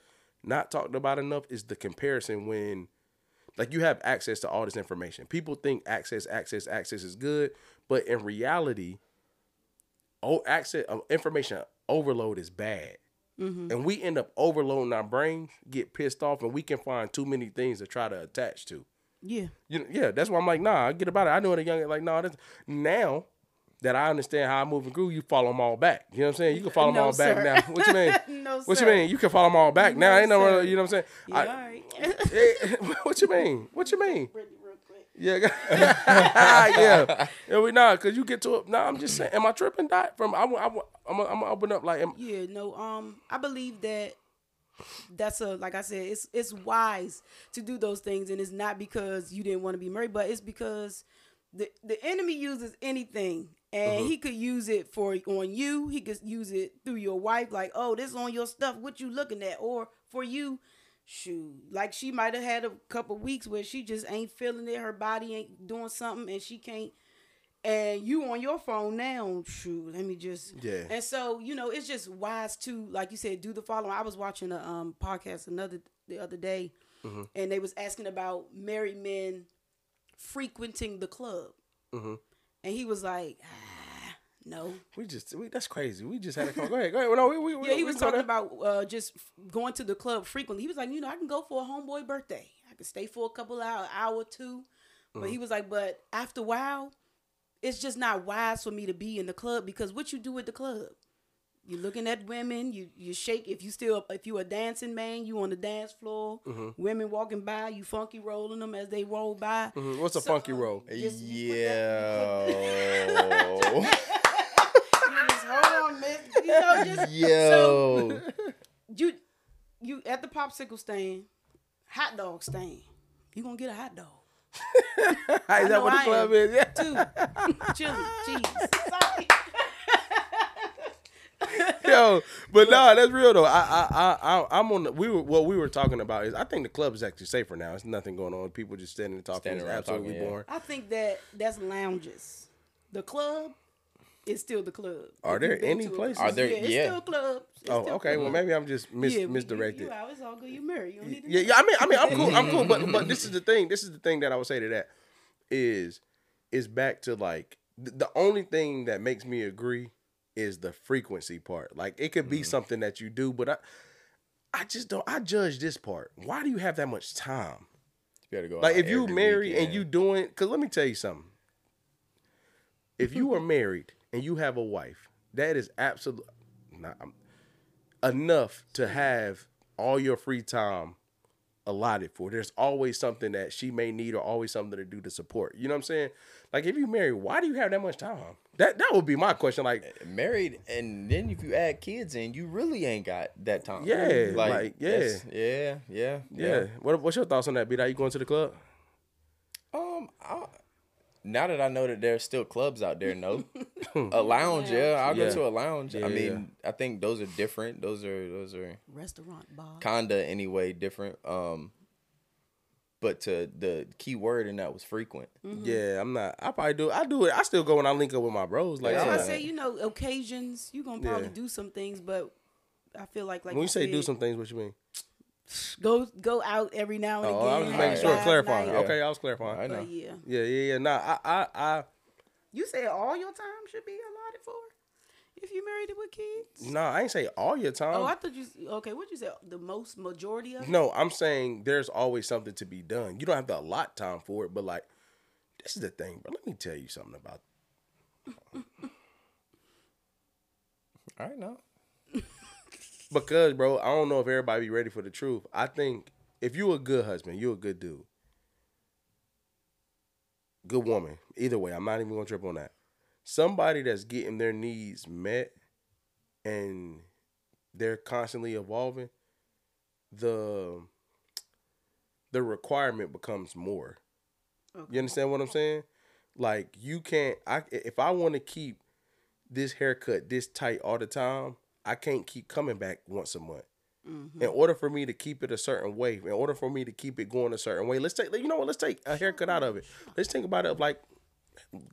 not talked about enough is the comparison when like you have access to all this information. People think access, access, access is good, but in reality, oh, access uh, information overload is bad, and we end up overloading our brains, get pissed off, and we can find too many things to try to attach to. Yeah. You know, yeah, that's why I'm like, nah, I get about it. I know it a young like, nah, that's now that I understand how I move and grew, you follow them all back. You know what I'm saying? You can follow them No, all back now. What you mean? No, what sir. you mean? You can follow them all back now. Ain't no, you know what I'm saying? Yeah, I- all right. Eh, what you mean? What you mean? Brittany, real quick. Yeah, yeah, yeah. We not because you get to it. No, I'm just saying. Am I tripping? Dot from I, I, I'm, I'm, I'm gonna open up like. Am, Yeah, no. Um, I believe that that's a like I said, it's it's wise to do those things, and it's not because you didn't want to be married, but it's because the the enemy uses anything, and Mm-hmm. he could use it for on you. He could use it through your wife, like, oh, this on your stuff. What you looking at? Or for you. Shoot, like she might have had a couple weeks where she just ain't feeling it. Her body ain't doing something, and she can't and you on your phone now. Shoot, let me just Yeah. And so you know, it's just wise to, like you said, do the following. I was watching a um podcast another the other day, Mm-hmm. and they was asking about married men frequenting the club, Mm-hmm. and he was like, ah, no. we just we, that's crazy. We just had a call. Go ahead, go ahead. No, we, we, we Yeah, he was talking about uh, just going to the club frequently. He was like, you know, I can go for a homeboy birthday. I can stay for a couple hour, hour or two. But Mm-hmm. he was like, but after a while, it's just not wise for me to be in the club because what you do at the club, you're looking at women, you you shake. If you still if you a dancing man, you on the dance floor. Mm-hmm. Women walking by, you funky rolling them as they roll by. Mhm. What's a funky roll? You put Yeah. You just hold on, miss. You know, just Yo. you you at the popsicle stand, hot dog stand. You gonna get a hot dog. Is that what the I club am. is? Yeah. Two, chili, cheese. Yo, but no, that's real though. I, I, I, I, I'm on. The, we were what we were talking about is I think the club is actually safer now. It's nothing going on. People just standing and talking. Standing It's absolutely talking, yeah. boring. I think that that's lounges. The club is still the club. Are there any places? Are there- Yeah, it's yeah. still clubs. It's Oh, still okay. Well, maybe I'm just mis- Yeah, you- misdirected. You, out, it's all good. You married. You don't need to Yeah, yeah. I mean, I mean, I'm cool. I'm cool. But but this is the thing. This is the thing that I would say to that is is back to like th- the only thing that makes me agree is the frequency part. Like it could be mm. something that you do, but I I just don't. I judge this part. Why do you have that much time? You gotta go Like if you every married and weekend. you doing, cause let me tell you something. If you are married and you have a wife, that is absolutely not enough to have all your free time allotted for. There's always something that she may need or always something to do to support. You know what I'm saying? Like if you marry, why do you have that much time? That that would be my question. Like married and then if you add kids in, you really ain't got that time. Yeah, like, yeah. that's- yeah, yeah, yeah. What what's your thoughts on that? Be that you going to the club? Um, I, now that I know that there's still clubs out there, no, a lounge, yeah, I'll Yeah. go to a lounge. Yeah, I mean, I think those are different. Those are those are Restaurant bar. kinda anyway different. Um, but to the key word in that was frequent. Yeah, I'm not. I probably do. I do it. I still go when I link up with my bros. Like So I'm I not- say, you know, occasions you gonna probably Yeah. do some things, but I feel like like when you say do some things, what you mean? Go go out every now and Oh, again. I was just making sure, clarifying. night. Okay, I was clarifying. I know. But yeah, Yeah, yeah, yeah. Nah, I, I, I. you said all your time should be allotted for. If you married it with kids. No, I ain't say all your time. Oh, I thought you. Okay, what you say? The most majority of. it? no, I'm saying there's always something to be done. You don't have to allot time for it, but like, this is the thing, bro. Let me tell you something about. All right, now. Because, bro, I don't know if everybody be ready for the truth. I think if you a good husband, you a good dude. Good woman. Either way, I'm not even gonna trip on that. Somebody that's getting their needs met and they're constantly evolving, the the requirement becomes more. You understand what I'm saying? Like you can't I if I want to keep this haircut this tight all the time, I can't keep coming back once a month. Mm-hmm. In order for me to keep it a certain way, in order for me to keep it going a certain way, let's take you know what, let's take a haircut out of it. Let's think about it like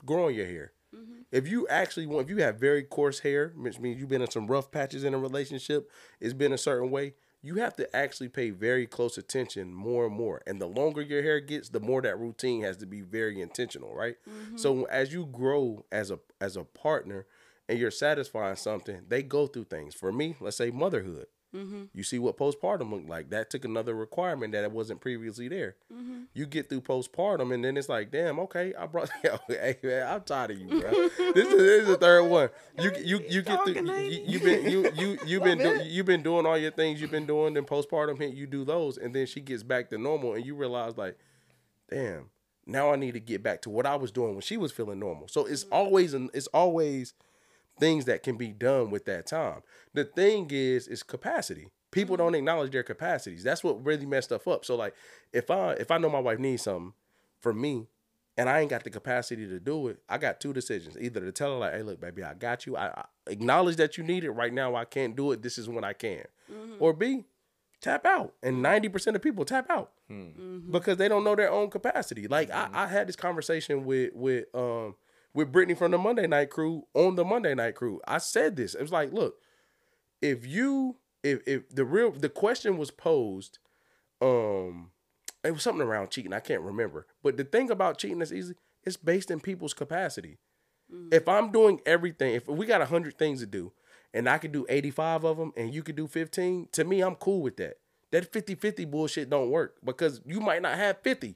growing your hair. Mm-hmm. If you actually want, if you have very coarse hair, which means you've been in some rough patches in a relationship, it's been a certain way, you have to actually pay very close attention more and more. And the longer your hair gets, the more that routine has to be very intentional, right? Mm-hmm. So as you grow as a as a partner and you're satisfying something, they go through things. For me, let's say motherhood. Mm-hmm. You see what postpartum looked like. That took another requirement that it wasn't previously there. Mm-hmm. You get through postpartum, and then it's like, damn, okay, I brought. hey man, I'm tired of you, bro. this, is, this is the third one. You you you get through. You, you, been you you you been do, you been doing all your things you've been doing. Then postpartum hit, you do those, and then she gets back to normal, and you realize like, damn, now I need to get back to what I was doing when she was feeling normal. So it's mm-hmm. always an it's always things that can be done with that time. The thing is, is capacity. People don't mm-hmm. acknowledge their capacities. That's what really messed stuff up. So like, if I if I know my wife needs something from me, and I ain't got the capacity to do it, I got two decisions: either to tell her like, "Hey, look, baby, I got you. I, I acknowledge that you need it right now. I can't do it. This is when I can," mm-hmm. or B, tap out. And ninety percent of people tap out hmm. Hmm. because they don't know their own capacity. Like I, mm-hmm. I had this conversation with with um with Brittany from the Monday Night Crew on the Monday Night Crew. I said this. It was like, look, if you if if the real the question was posed, um, it was something around cheating. I can't remember. But the thing about cheating that's easy, it's based in people's capacity. If I'm doing everything, if we got a hundred things to do, and I could do 85 of them, and you could do 15, to me, I'm cool with that. That 50-50 bullshit don't work because you might not have 50.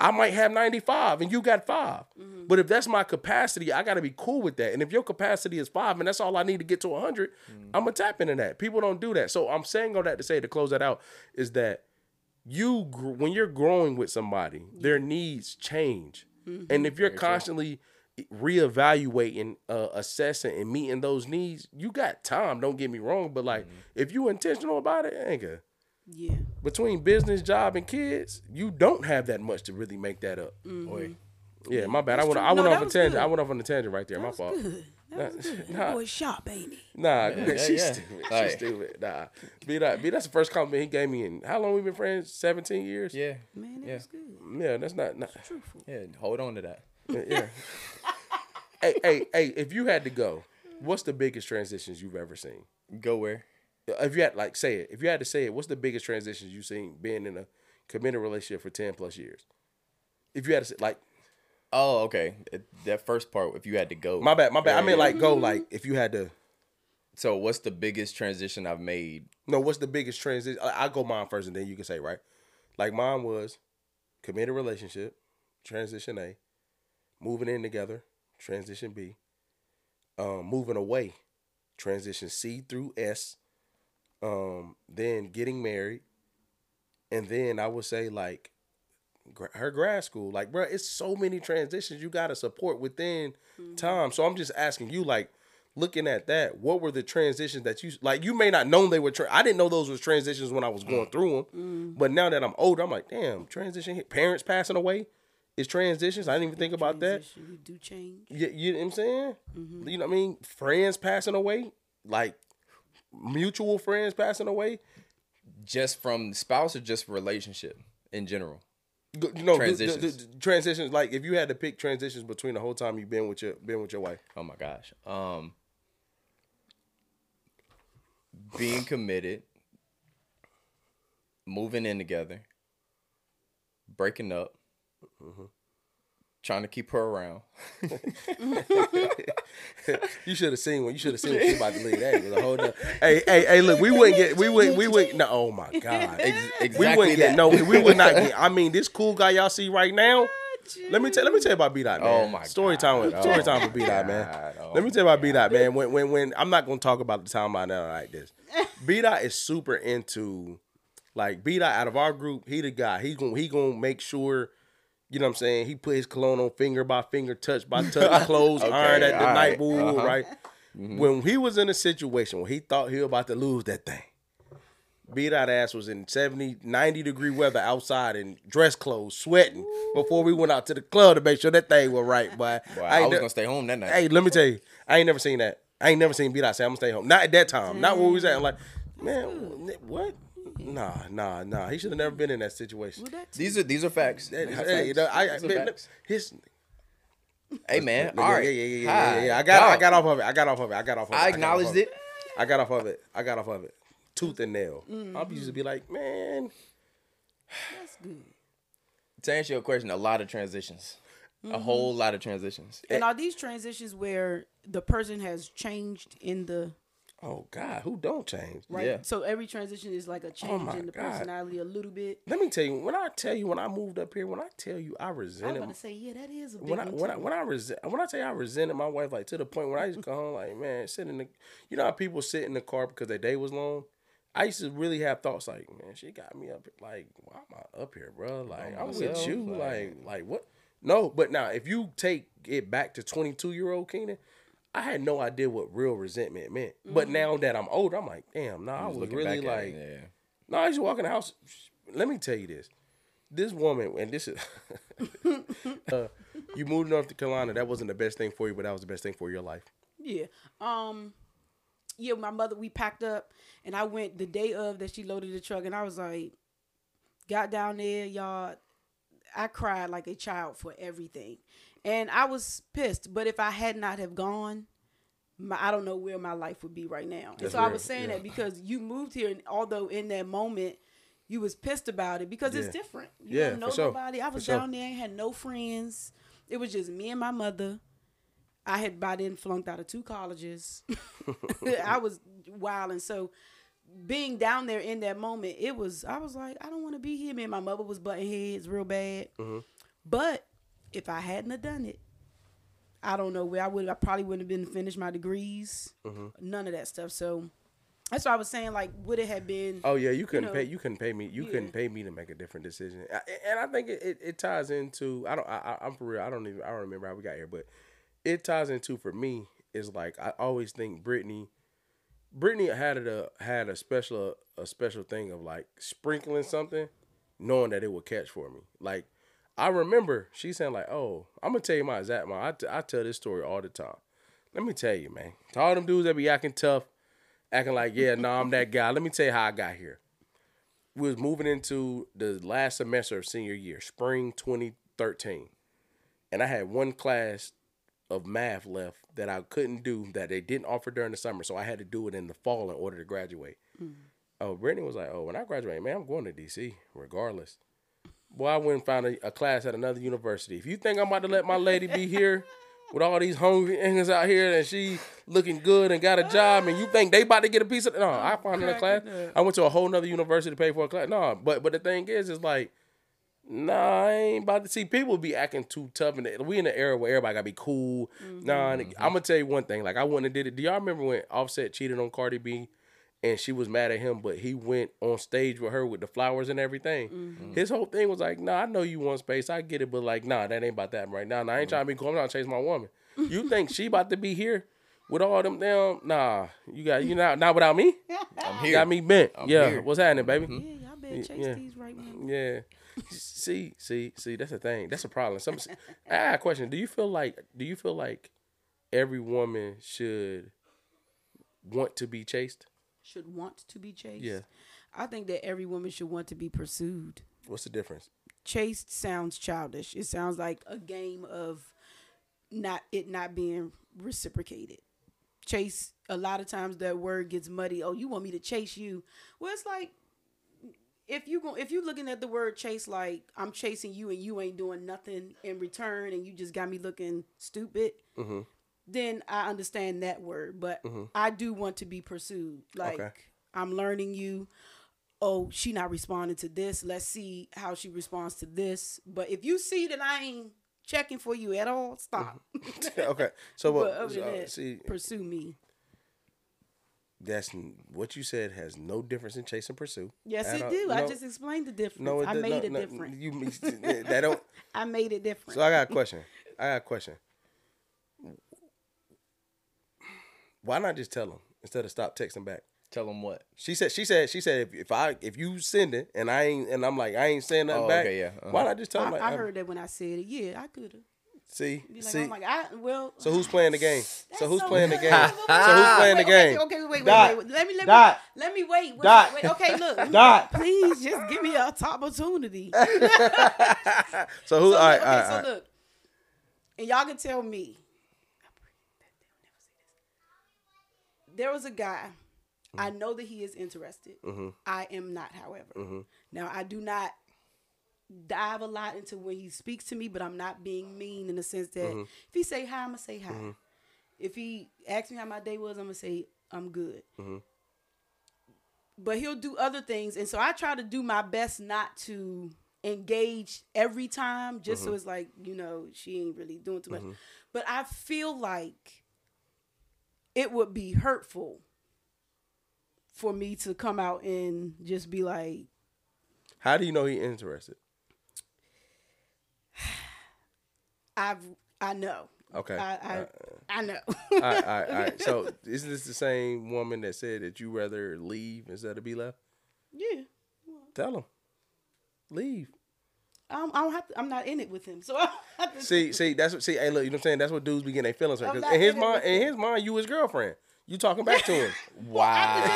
I might have 95 and you got 5. Mm-hmm. But if that's my capacity, I got to be cool with that. And if your capacity is 5 and that's all I need to get to 100, mm. I'm going to tap into that. People don't do that. So I'm saying all that to say to close that out is that you gr- when you're growing with somebody, their needs change. Mm-hmm. And if you're constantly reevaluating, uh, assessing, and meeting those needs, you got time. Don't get me wrong, but like mm-hmm. if you intentional about it, ain't good Yeah. between business, job, and kids, you don't have that much to really make that up. Mm-hmm. Boy. Yeah, my bad. I went. true. I went No, off that a tangent. good. I went off on a tangent right there. my That was fault. good. That was good. Nah. That boy sharp, ain't he? Nah, yeah, she's yeah. stupid. Like- she's stupid. Nah, be that. Be that's the first compliment he gave me. In how long we been friends? Seventeen years. Yeah. Man, that Yeah. was good. Yeah, that's not. not Truthful. Yeah. Hold on to that. yeah. hey, hey, hey! If you had to go, what's the biggest transitions you've ever seen? Go where? If you had like say it, if you had to say it, what's the biggest transitions you've seen being in a committed relationship for ten plus years? If you had to say like Oh, okay. It- That first part, if you had to go. my bad, my bad. I mean like go like if you had to. So, what's the biggest transition I've made? No, what's the biggest transition? I- I'll go mine first, and then you can say right. Like mine was committed relationship, transition A, moving in together, transition B, um, moving away, transition C through S, um, then getting married, and then I would say like gra- her grad school. Like, bro, it's so many transitions you got to support within mm-hmm. time. So I'm just asking you, like, looking at that, what were the transitions that you like? You may not know they were. Tra- I didn't know those was transitions when I was going mm. through them, mm. but now that I'm older, I'm like, damn, transition. hit. Parents passing away is transitions. I didn't even think about that. Transition, You do change. You, you know what I'm saying? Mm-hmm. You know what I mean? Friends passing away, like mutual friends passing away. Just from spouse or just relationship in general? You know, Transitions. transitions. transitions. Like if you had to pick transitions between the whole time you've been with your been with your wife. Oh my gosh. Um being committed, moving in together, breaking up, trying to keep her around. you should have seen when you should have seen when she about to leave. That was a whole nother- Hey, hey, hey! Look, we wouldn't get, we wouldn't, we wouldn't. No, oh my god, Ex- we wouldn't get. No, we would not get. I mean, this cool guy y'all see right now. Let me tell, let me tell you about B Dot, man. Oh my story God. time with Oh story time for B Dot, man. Oh let me tell you about B Dot, man. When, when, when I'm not gonna talk about the timeline now like this. B Dot is super into, like B Dot out of our group. He the guy. He gonna he gonna make sure. You know what I'm saying? He put his cologne on finger by finger, touch by touch, clothes Okay, ironed at the all night right. pool, Uh-huh. right? When he was in a situation where he thought he was about to lose that thing, B Dot ass was in 70, 90 degree weather outside in dress clothes, sweating before we went out to the club to make sure that thing was right. Boy, Boy, I I, was ne- gonna stay home that night. Hey, let me tell you, I ain't never seen that. I ain't never seen B Dot say I'm gonna stay home. Not at that time. Not where we was at. I'm like, man, what? Nah, nah, nah. He should have never been in that situation. Well, that These are these are facts. Hey, Facts. hey, the- I, I, These are man, facts. his, Hey man, yeah, all right. yeah, yeah, yeah, yeah, yeah, yeah. I got, Hi, I got off of it. I got off of it. I got off of it. I acknowledged of it. I got off of it. I got off of it. Tooth and nail. Mm-hmm. I used to be like, man, that's good. To answer your question, a lot of transitions. A mm-hmm. whole lot of transitions. And are these transitions where the person has changed in the oh God, who don't change? right? Yeah. So every transition is like a oh, change my in the God. personality a little bit. Let me tell you, when I tell you when I moved up here, when I tell you I resented about to say, yeah, that is a big when I when I when I resent when I tell you I resented my wife like to the point where I used to come home like man sit in the you know how people sit in the car because their day was long. I used to really have thoughts like man she got me up like why am I up here bro like I'm with you like- like like what no but now if you take it back to 22 year old Keenan. I had no idea what real resentment meant, but now that I'm older, I'm like, damn, nah, I was Looking really like, it, yeah. no, I used to walk in the house. Let me tell you this. This woman, and this is, uh, you moved to North Carolina. That wasn't the best thing for you, but that was the best thing for your life. Yeah. Um yeah, my mother we packed up and I went the day of that she loaded the truck and I was like got down there, y'all I cried like a child for everything. And I was pissed, but if I had not have gone, my, I don't know where my life would be right now. And so I was saying yeah. that because you moved here and although in that moment you was pissed about it because it's different. You Yeah, don't know for sure. nobody. I was For sure. down there and had no friends. It was just me and my mother. I had by then flunked out of two colleges. I was wild, and so being down there in that moment, it was. I was like, I don't want to be here. Me and my mother was butting heads real bad. But if I hadn't have done it, I don't know where I would. I probably wouldn't have been finished my degrees. Mm-hmm. None of that stuff. So that's why I was saying. Like, would it have been? Oh yeah, you couldn't know, pay. You couldn't pay me. You yeah. couldn't pay me to make a different decision. I, and I think it, it, it ties into. I don't. I, I'm for real. I don't even. I don't remember how we got here, but it ties into for me is like I always think Brittany. Brittany had a had a special a special thing of like sprinkling something, knowing that it would catch for me. Like I remember she saying like, "Oh, I'm gonna tell you my exact my I, t- I tell this story all the time. Let me tell you, man. To all them dudes that be acting tough, acting like, yeah, no, I'm that guy. Let me tell you how I got here. We was moving into the last semester of senior year, spring 2013, and I had one class of math left that I couldn't do that they didn't offer during the summer, so I had to do it in the fall in order to graduate. Oh, Brittany was like, "Oh, when I graduate, man, I'm going to DC regardless." Boy, I went and found a, a class at another university. If you think I'm about to let my lady be here with all these hungry niggas out here and she looking good and got a job, and you think they about to get a piece of no, I found her a class. I went to a whole nother university to pay for a class. No, but but the thing is, is like, nah, I ain't about to see people be acting too tough. And we in the era where everybody gotta be cool. Nah, I'm gonna tell you one thing. Like I wouldn't have did it. Do y'all remember when Offset cheated on Cardi B? And she was mad at him, but he went on stage with her with the flowers and everything. Mm-hmm. His whole thing was like, "Nah, I know you want space, I get it, but like, nah, that ain't about that right now. Nah, I ain't mm-hmm. trying to be cool. I'm trying to chase my woman. You think she about to be here with all them damn? Nah, you got you not not without me. I'm You got me bent. I'm yeah, here. what's happening, baby? Mm-hmm. Yeah, y'all better chase Yeah. these right now. Yeah. see, see, see. That's a thing. That's a problem. Some. I got a question. Do you feel like? Do you feel like every woman should want to be chased? Should want to be chased. Yeah. I think that every woman should want to be pursued. What's the difference? chased sounds childish. It sounds like a game of not it not being reciprocated. Chase a lot of times that word gets muddy. Oh, you want me to chase you? Well, it's like if you go if you looking at the word chase like I'm chasing you and you ain't doing nothing in return and you just got me looking stupid, Mm-hmm. Then I understand that word. But I do want to be pursued. Like Okay. I'm learning you. Oh, she not responding to this. Let's see how she responds to this. But if you see that I ain't checking for you at all, stop. okay. So what? other than uh, that, see, pursue me. that's what you said has no difference in chase and pursue. Yes, it do. I just explained the difference. no, it I made no, it no, different. You that don't. I made it different. So I got a question. I got a question. Why not just tell him instead of stop texting back? Tell them what. She said. She said. She said. If, if I if you send it and I ain't and I'm like I ain't saying nothing Oh, back. okay, yeah, uh-huh. Why not just tell him I, like I heard that when I said it. Yeah, I could have. See, Be like, see. my god. Well, So who's playing the game? So who's so playing the game? So wait, who's wait, playing the game? Okay, okay, wait, wait, wait, wait. Let me let Dot. me let me wait. Wait, Dot. wait. Okay, look. Dot. Please just give me a top opportunity. so who? So, all look, okay, all right, so all right. look, and y'all can tell me. There was a guy. Mm-hmm. I know that he is interested. I am not, however. Mm-hmm. Now I do not dive a lot into when he speaks to me, but I'm not being mean in the sense that Mm-hmm. if he say hi, I'm gonna say hi. If he asks me how my day was, I'm gonna say I'm good. Mm-hmm. But he'll do other things, and so I try to do my best not to engage every time, just Mm-hmm. so it's like you know she ain't really doing too much. But I feel like it would be hurtful for me to come out and just be like, How do you know he interested? I've I know. Okay. I I, Uh, I know. all right, all right, all right. So isn't this the same woman that said that you rather leave instead of be left? yeah. Tell him, leave. I'm, I don't have to, I'm not in it with him, so I have to See, see, that's what. See, hey, look, you know what I'm saying? That's what dudes be getting their feelings hurt. I'm 'Cause not in his mind, in his mind, you his girlfriend. You talking back to him. Wow.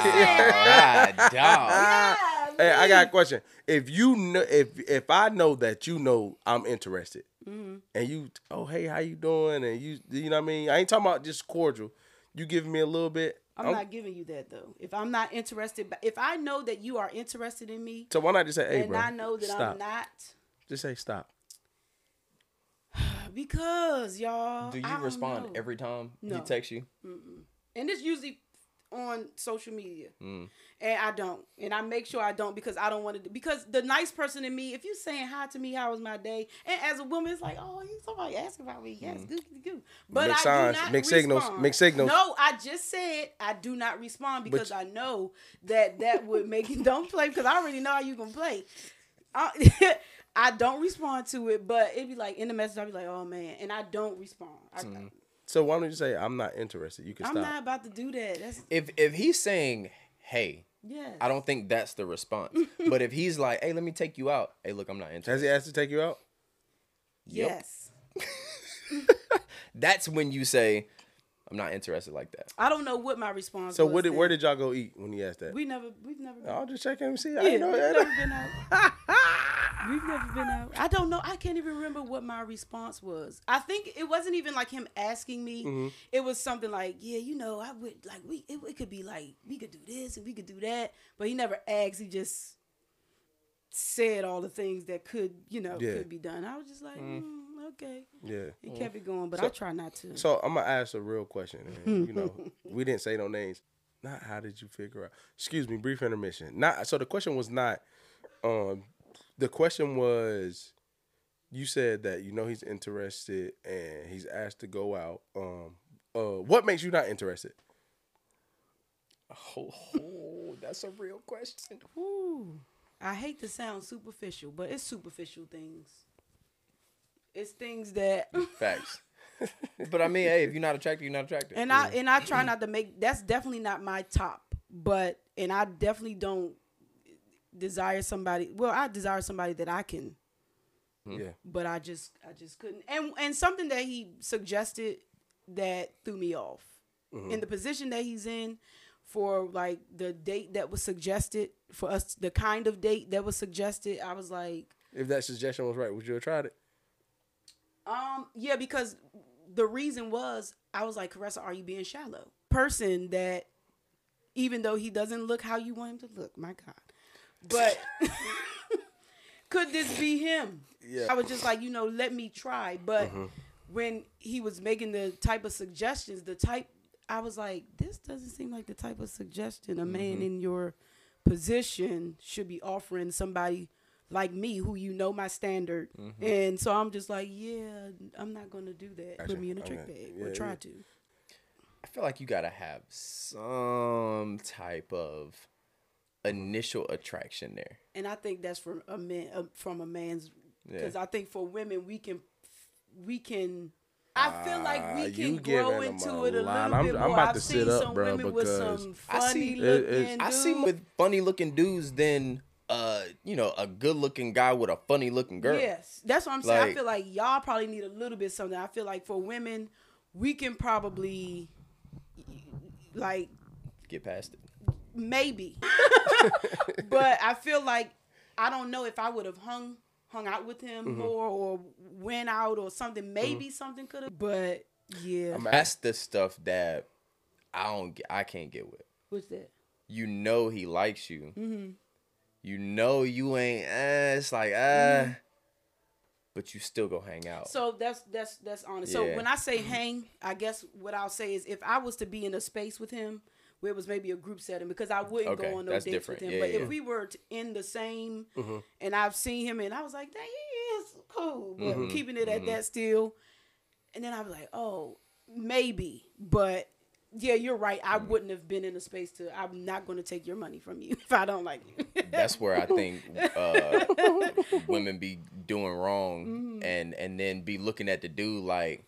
God, dog. Yeah, Hey, I got a question. If you know, if if I know that you know I'm interested, Mm-hmm. and you, oh hey, how you doing? And you, you know what I mean? I ain't talking about just cordial. You giving me a little bit. I'm not giving you that though. If I'm not interested, but if I know that you are interested in me, So why not just say, hey, and bro? I know that stop. I'm not, Just say stop. because y'all. Do I you don't respond know. every time No. he texts you? and it's usually on social media Mm. and i don't and i make sure i don't because i don't want to because the nice person in me if you saying hi to me how was my day and as a woman it's like oh you somebody asking about me yes good good good but Mixed i signs, do not mixed signals, respond. mixed signals. no i just said i do not respond because i know that that would make you don't play because i already know how you gonna play I, I don't respond to it but it'd be like in the message I'd be like oh man and i don't respond I, mm-hmm. So why don't you say I'm not interested? You can i'm stop. not about to do that that's If if he's saying, "Hey," yeah I don't think that's the response. but if he's like, "Hey, let me take you out," hey, look, I'm not interested. Has he asked to take you out? Yep. yes That's when you say, "I'm not interested like that." I don't know what my response. So was what did, where did y'all go eat when he asked that? we never? We've never. Been, I'll just check and see. I yeah, ain't know we've that. never been out. we've never been out. I don't know. I can't even remember what my response was. I think it wasn't even like him asking me. Mm-hmm. It was something like, yeah, you know, I would like we. It, it could be like we could do this and we could do that, but he never asked. He just said all the things that could, you know, Yeah. could be done. I was just like, mm, okay. Yeah. He kept it going, but I try not to. So I'm gonna ask a real question. and, you know, we didn't say no names. Not how did you figure out? Excuse me. Brief intermission. Not. So the question was not. Um, the question was. You said that you know he's interested and he's asked to go out. Um, uh, what makes you not interested? Oh, that's a real question. Ooh, I hate to sound superficial, but it's superficial things. It's things that, Facts. but I mean, hey, if you're not attracted, you're not attracted. and I and I try not to make. That's definitely not my top, but and I definitely don't desire somebody. Well, I desire somebody that I can, hmm. Yeah. but I just I just couldn't. And and something that he suggested that threw me off mm-hmm. in the position that he's in for like the date that was suggested for us the kind of date that was suggested i was like If that suggestion was right, would you have tried it? Um, yeah, because the reason was I was like, Claressa, are you being shallow? Person that even though he doesn't look how you want him to look, my God. But could this be him? Yeah. I was just like, you know, let me try. But when he was making the type of suggestions, the type, I was like, this doesn't seem like the type of suggestion a man in your position should be offering somebody like me who you know my standard. And so I'm just like, yeah, I'm not going to do that. Gotcha. Put me in a trick Okay. bag Yeah, or try yeah. to. I feel like you gotta have some type of initial attraction there. and I think that's from a man uh, from a man's Yeah. because I think for women we can we can I feel like Ah, we can giving grow into it a lot. little I'm- bit I'm more. about I've to seen up, some bro, women with some I funny it- looking it's- I see with funny looking dudes than uh, you know, a good looking guy with a funny looking girl. Yes, that's what I'm saying. I feel like y'all probably need a little bit something. I feel like for women, we can probably like Get past it. maybe, but I feel like I don't know if I would have hung hung out with him Mm-hmm. more or went out or something. Maybe something could have, but yeah. I'm That's the stuff that I don't get, I can't get with. What's that? You know he likes you. Mm-hmm. You know you ain't eh, it's like uh but you still go hang out. So that's that's that's honest. So when I say hang, I guess what I'll say is if I was to be in a space with him where it was maybe a group setting because I wouldn't Okay, go on no dates different. with him. Yeah, but yeah. if we were t- in the same Mm-hmm. and I've seen him and I was like, dang, he is cool, but Mm-hmm. keeping it at that still. And then I was like, oh, maybe, but. Yeah, you're right. I Mm. wouldn't have been in a space to. I'm not going to take your money from you if I don't like you. That's where I think uh women be doing wrong Mm-hmm. and and then be looking at the dude like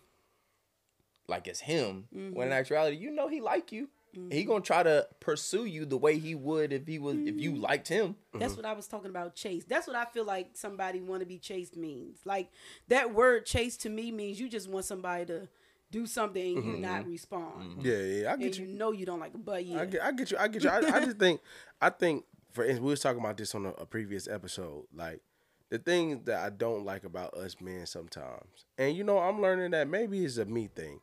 like it's him when Mm-hmm. in actuality you know he like you. He gonna try to pursue you the way he would if he was if Mm-hmm. you liked him. That's what I was talking about. Chase. That's what I feel like somebody want to be chased means. Like that word chase to me means you just want somebody to do something and you mm-hmm. not respond, mm-hmm. Yeah, yeah, I and get you you. know you don't like it. But yeah, I get, I get you. I get you. I, I just think, I think, for instance, we was talking about this on a, a previous episode. Like the thing that I don't like about us men sometimes, and you know, I'm learning that maybe it's a me thing.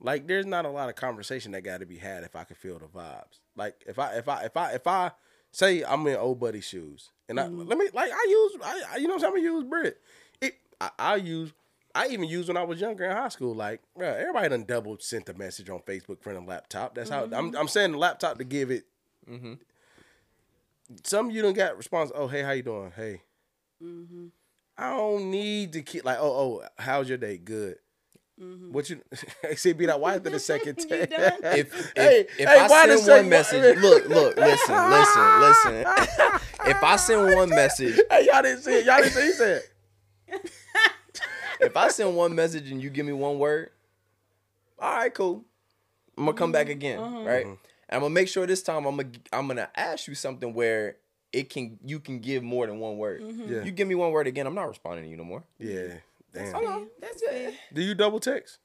Like, there's not a lot of conversation that got to be had if I can feel the vibes. Like, if I, if I, if I, if I say I'm in old buddy shoes, and I mm-hmm. let me, like, I use, I, I you know, what I'm saying, I use Brit. It, I, I use. I even used when I was younger in high school. Like, bro, everybody done double sent a message on Facebook from the laptop. That's how I'm. Mm-hmm. I'm saying the laptop to give it. Mm-hmm. Some of you don't got response. Oh, hey, how you doing? Hey. Mm-hmm. I don't need to keep like. Oh, oh, how's your day? Good. What you see? Be that wife in the second You If if, Hey, if hey, I send second- one message, look, look, listen, listen, listen. if I send one message, hey, y'all didn't see it. Y'all didn't see. He said. If I send one message and you give me one word, all right, cool. I'm gonna come back mm-hmm. again, uh-huh. right? Mm-hmm. And I'm gonna make sure this time I'm gonna I'm gonna ask you something where it can you can give more than one word. Mm-hmm. Yeah. You give me one word again, I'm not responding to you no more. Yeah. Damn. Yeah, that's fair. Do you double text?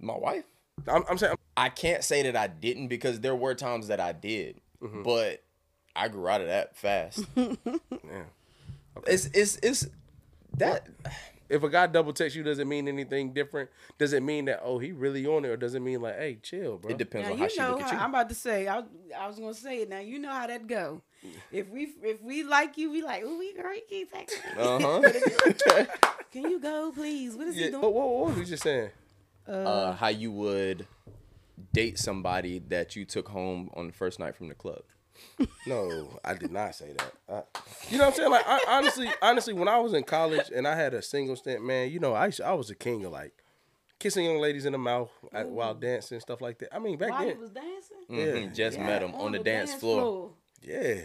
My wife. I'm, I'm saying. I can't say that I didn't because there were times that I did, but I grew out of that fast. Yeah. It's it's it's that If a guy double text you, does it mean anything different? Does it mean that oh he really on it, or does it mean like hey chill, bro? it depends Now on how you she know look at how, you. I'm about to say. I, I was gonna say it. Now you know how that go. If we if we like you, we like. Oh, we great. Keep texting. Uh huh. Can you go, please? What is Yeah, he doing? what, what, what was you just saying? uh, how you would date somebody that you took home on the first night from the club. No, I did not say that. I, you know what I'm saying? Like I, honestly, honestly, when I was in college and I had a single stint, man, you know, I used, I was a king of like kissing young ladies in the mouth at, while dancing and stuff like that. I mean, back While he then, was dancing. Yeah. Mhm, Just met him on, the, dance, floor. yeah,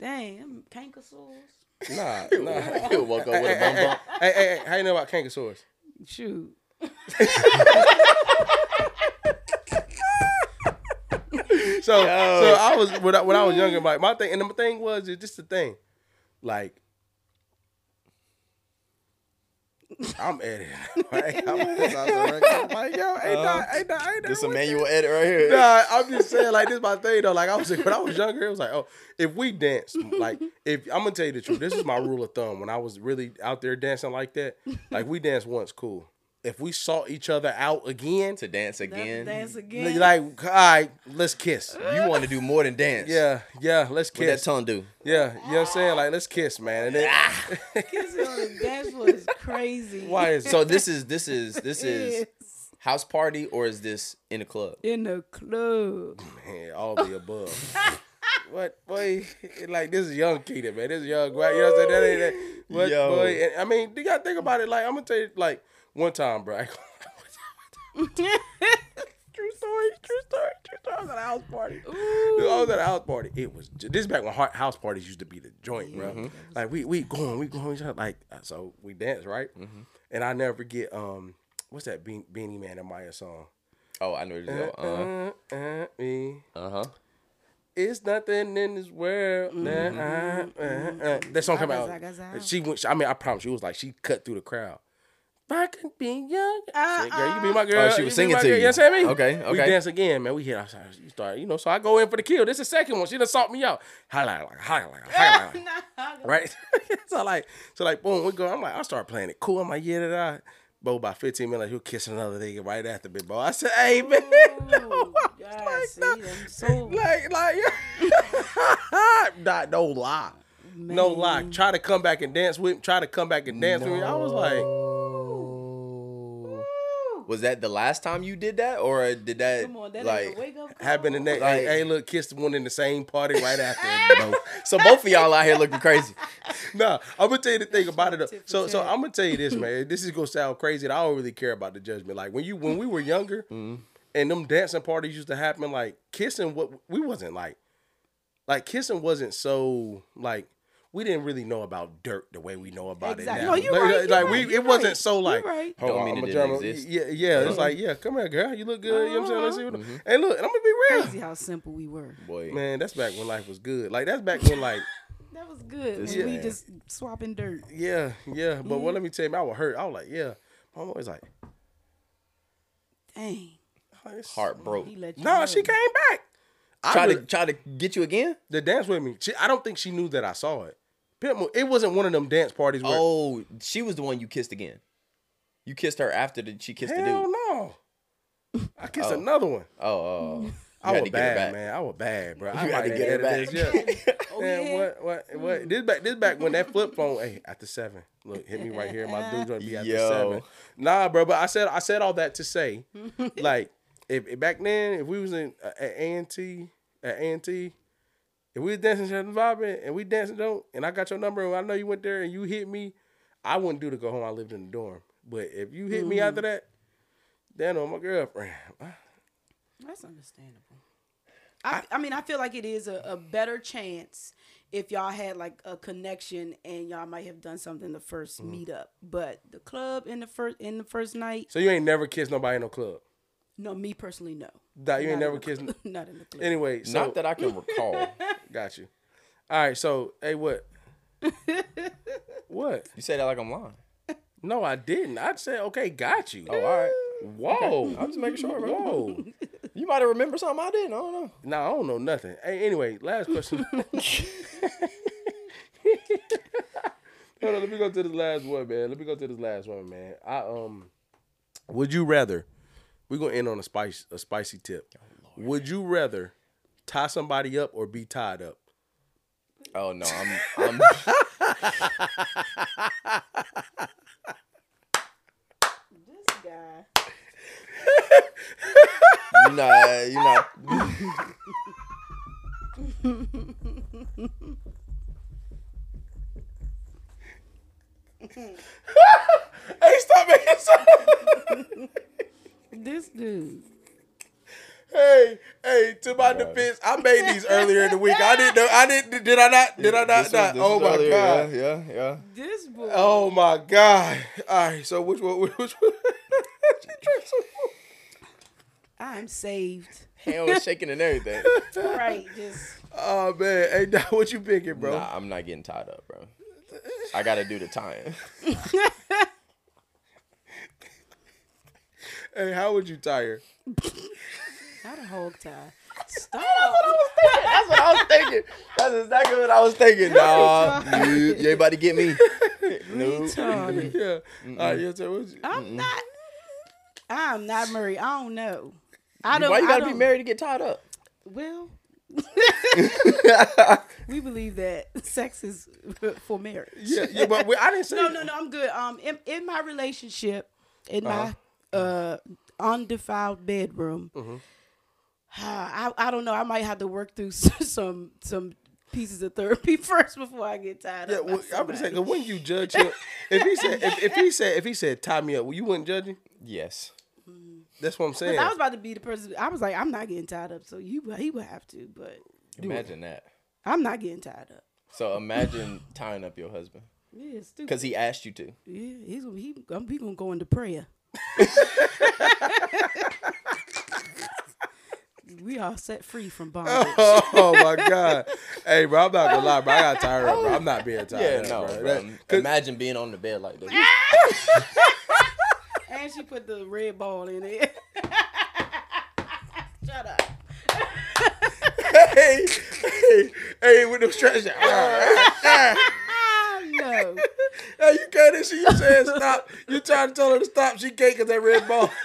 Dang, them canker sores. nah, nah. He'll walk up with a bum bump. hey, hey, hey, how you know about Kangasaurus? Shoot. So, so I was when I, when I was younger, like my thing, and the thing was, it's just the thing, like. I'm editing. Right? I'm this out the record. I'm like, yo, ain't uh, that, ain't that, ain't that. This a manual edit right here. Nah, I'm just saying, like, this is my thing though. Like, I was when I was younger, it was like, oh, if we dance, like, if I'm gonna tell you the truth, this is my rule of thumb. When I was really out there dancing like that, like, we dance once, cool. If we saw each other out again, To dance Never again. dance again. like, all right, let's kiss. You want to do more than dance. Yeah, yeah, let's What that kiss. tongue do? Yeah, you know what I'm saying? Like, let's kiss, man. And then, ah! Kissing on the dance floor is crazy. why is So this is this is this is house party or is this in a club? in the club? man, all the above? what boy? Like this is young Keita, man. This is young. Right? You know what I'm saying? That ain't that. What Yo. boy? And, I mean, you gotta think about it. Like I'm gonna tell you, like one time, bro. True story, true story, true story. I was at a house party. I was at a house party. It was ju- this is back when house parties used to be the joint, bro. Like we we going, we going, like so we dance right, and I never forget um what's that Bean, Beenie Man and Mya song? Oh, I know what you're Uh Uh, uh, me. huh. Uh huh. It's nothing in this world. that I- uh, uh. That song come out. Zaga, zaga. She went. I mean, I promise. She was like she cut through the crowd. If I can be young, Uh, Say, girl, you be my girl. Oh, she was be singing my to girl. you. You know what I'm saying? Okay, We dance again, man. We hit outside. You start, you know. So I go in for the kill. This is the second one. She done sought me out. Highlight, like, highlight, like, highlight. right? so like, so like, boom, we go. I'm like, I start playing it cool. I'm like, yeah, that I. Bo, by 15 minutes, he'll kiss another nigga right after me, bro. I said, hey, man. Ooh, God, like, see, nah. them so like, like, not, no lie. No lie. Try to come back and dance with me. Try to come back and dance with me. I was like, Was that the last time you did that, or did that Come on, that ain't like? a wake up call. the next. Like- hey, hey, look, kissed one in the same party right after. bro. So both of y'all out here looking crazy. nah, I'm gonna tell you the thing about it. though. So, so. I'm gonna tell you this, man. This is gonna sound crazy. And I don't really care about the judgment. Like when you when we were younger, Mm-hmm. and them dancing parties used to happen, like kissing. What we wasn't like, like kissing wasn't so like. We didn't really know about dirt the way we know about Exactly. it now. No, you like, right, like, you we, right, you it wasn't right. so You like, right. hold Don't on, mean I'm a didn't German. exist. Yeah, yeah. It's like, yeah, come here, girl. You look good. You know what I'm saying? Let's see what. Mm-hmm. Hey, look, and I'm gonna be real. Crazy how simple we were. Boy, Man, that's back when life was good. Like that's back when like That was good. This when we just swapping dirt. yeah, yeah. But what let me tell you, I was hurt. I was like, yeah. My mom was like, Dang. oh, heart broke. He let you No, know. she came back. I Try to try to get you again. the dance with me. She, I don't think she knew that I saw it. Pitbull, it wasn't one of them dance parties where Oh, she was the one you kissed again. You kissed her after the, she kissed the dude. no. I kissed Oh. another one. Oh, oh, oh. you I had was to get her bad, back. man. I was bad, bro. I You had to get her edited back. this, yeah. Oh, Man, yeah? what, what, what? This back, this back when that flip phone. Hey, after seven, look, hit me right here. My dude gonna be after Yo. seven. Nah, bro. But I said, I said all that to say, like, if, if back then, if we was in uh, at A and T, at A and T, if we was dancing and vibing and we dancing don't, and I got your number and I know you went there and you hit me, I wouldn't do to go home. I lived in the dorm. But if you hit me after that, then on my girlfriend. That's understandable. I, I mean, I feel like it is a, a better chance if y'all had like a connection and y'all might have done something the 1st Mm-hmm. meetup. But the club in the first in the first night, So you ain't never kissed nobody in no club. No, me personally, no. That you ain't Not in never kissed. club. Not in the club. Anyway, so Not that I can recall. got you. All right, so hey, what? what? You say that like I'm lying. No, I didn't. I said okay, got you. Oh, all right. Whoa, I'm just making sure, bro. whoa. You might have remembered something I didn't. I don't know. No, I don't know nothing. Hey, anyway, last question. Hold on, let me go to this last one, man. Let me go to this last one, man. I um, would you rather? We're gonna end on a spice, a spicy tip. Oh, would you rather tie somebody up or be tied up? Oh no, I'm. I'm This guy. you're. You're not. Hey, stop making sound. This dude. Hey, hey, to my defense, I made these earlier in the week. I didn't know. I didn't. Did I not? Did I not? This oh was- not? Oh my earlier, god. Yeah, yeah, yeah. This boy. Oh my god. All right. So which one? Which one? I'm saved. Hand was shaking and everything. right. Just oh man. Hey, Doc, what you picking, bro? Nah, I'm not getting tied up, bro. I gotta do the tying. Hey, how would you tire? not a hog tie. Stop. That's what I was thinking. That's exactly what I was thinking. Nah, you, you ain't about to get me. No. Retarded. Yeah. All right. Yeah. So what you, I'm not. I'm not married. I don't know. I don't. Why you I gotta be don't- married to get tied up? Well, we believe that sex is for marriage. Yeah, yeah, but we, I didn't say. No, no, no. I'm good. Um, in, in my relationship, in my uh undefiled bedroom, Mm-hmm. I I don't know. I might have to work through some some pieces of therapy first before I get tied Yeah, up. well, I'm gonna say, somebody. 'cause when you judge him, if he said, if, if he said, if he said, tie me up, well, you wouldn't judge him. Yes. That's what I'm saying. I was about to be the person. I was like, I'm not getting tied up, so you he would have to, but Imagine that. I'm not getting tied up. So imagine tying up your husband Yeah, stupid. because he asked you to. Yeah, he's gonna he, um, we gonna go into prayer. We are set free from bondage. oh my god, hey, bro, I'm not gonna lie, bro. I got tired up, bro. I'm not being tired. Yeah, up, no, bro. bro. That- Imagine being on the bed like this. and she put the red ball in it. Shut up. hey, hey, hey, with the stretch. Ah, no. Hey, you can't see you saying stop. You trying to tell her to stop. She can't cause that red ball.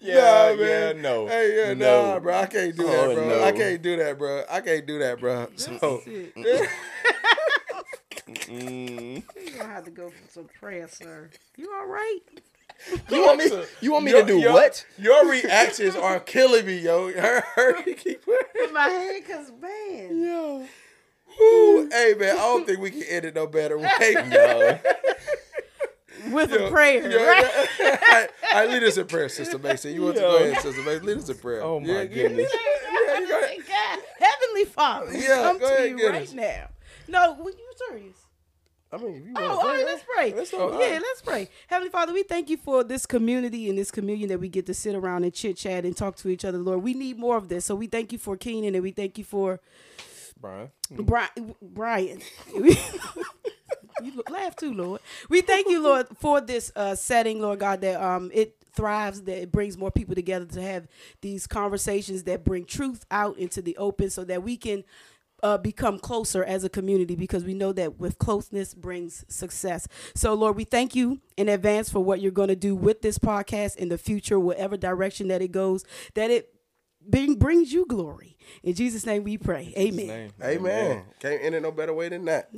Yeah, Nah, yeah, no. Hey, yeah, No. nah, bro. I can't do Oh, that, bro. no. I can't do that, bro. I can't do that, bro. So, Shit. Mm. You're gonna have to go for some prayer, sir. You all right? You want me? You want me Your- to do your- what? Your reactions are killing me, yo. Her, her, keep In my head, cause man. Yo. Woo. Hey man, I don't think we can end it no better way. No. With Yo, a prayer, yo, right? All right, all right, lead us in prayer, Sister Mason. You want to go ahead, Sister Mason? Lead us in prayer. Oh, my Yeah, yeah, goodness. Yeah, you go ahead. Oh, God, Heavenly Father, Yeah, come go to you right us. now. No, when you serious? I mean, if you Oh, want all right, let's pray. Let's oh, go. yeah, let's pray. Heavenly Father, we thank you for this community and this communion that we get to sit around and chit chat and talk to each other, Lord. We need more of this. So we thank you for Keenan and we thank you for Brian. Brian. Brian. you laugh too, Lord. We thank you, Lord, for this uh, setting, Lord God, that um it thrives, that it brings more people together to have these conversations that bring truth out into the open so that we can uh, become closer as a community because we know that with closeness brings success. So, Lord, we thank you in advance for what you're going to do with this podcast in the future, whatever direction that it goes, that it bring, brings you glory. In Jesus' name we pray. Amen. Name. Amen. Can't end it no better way than that.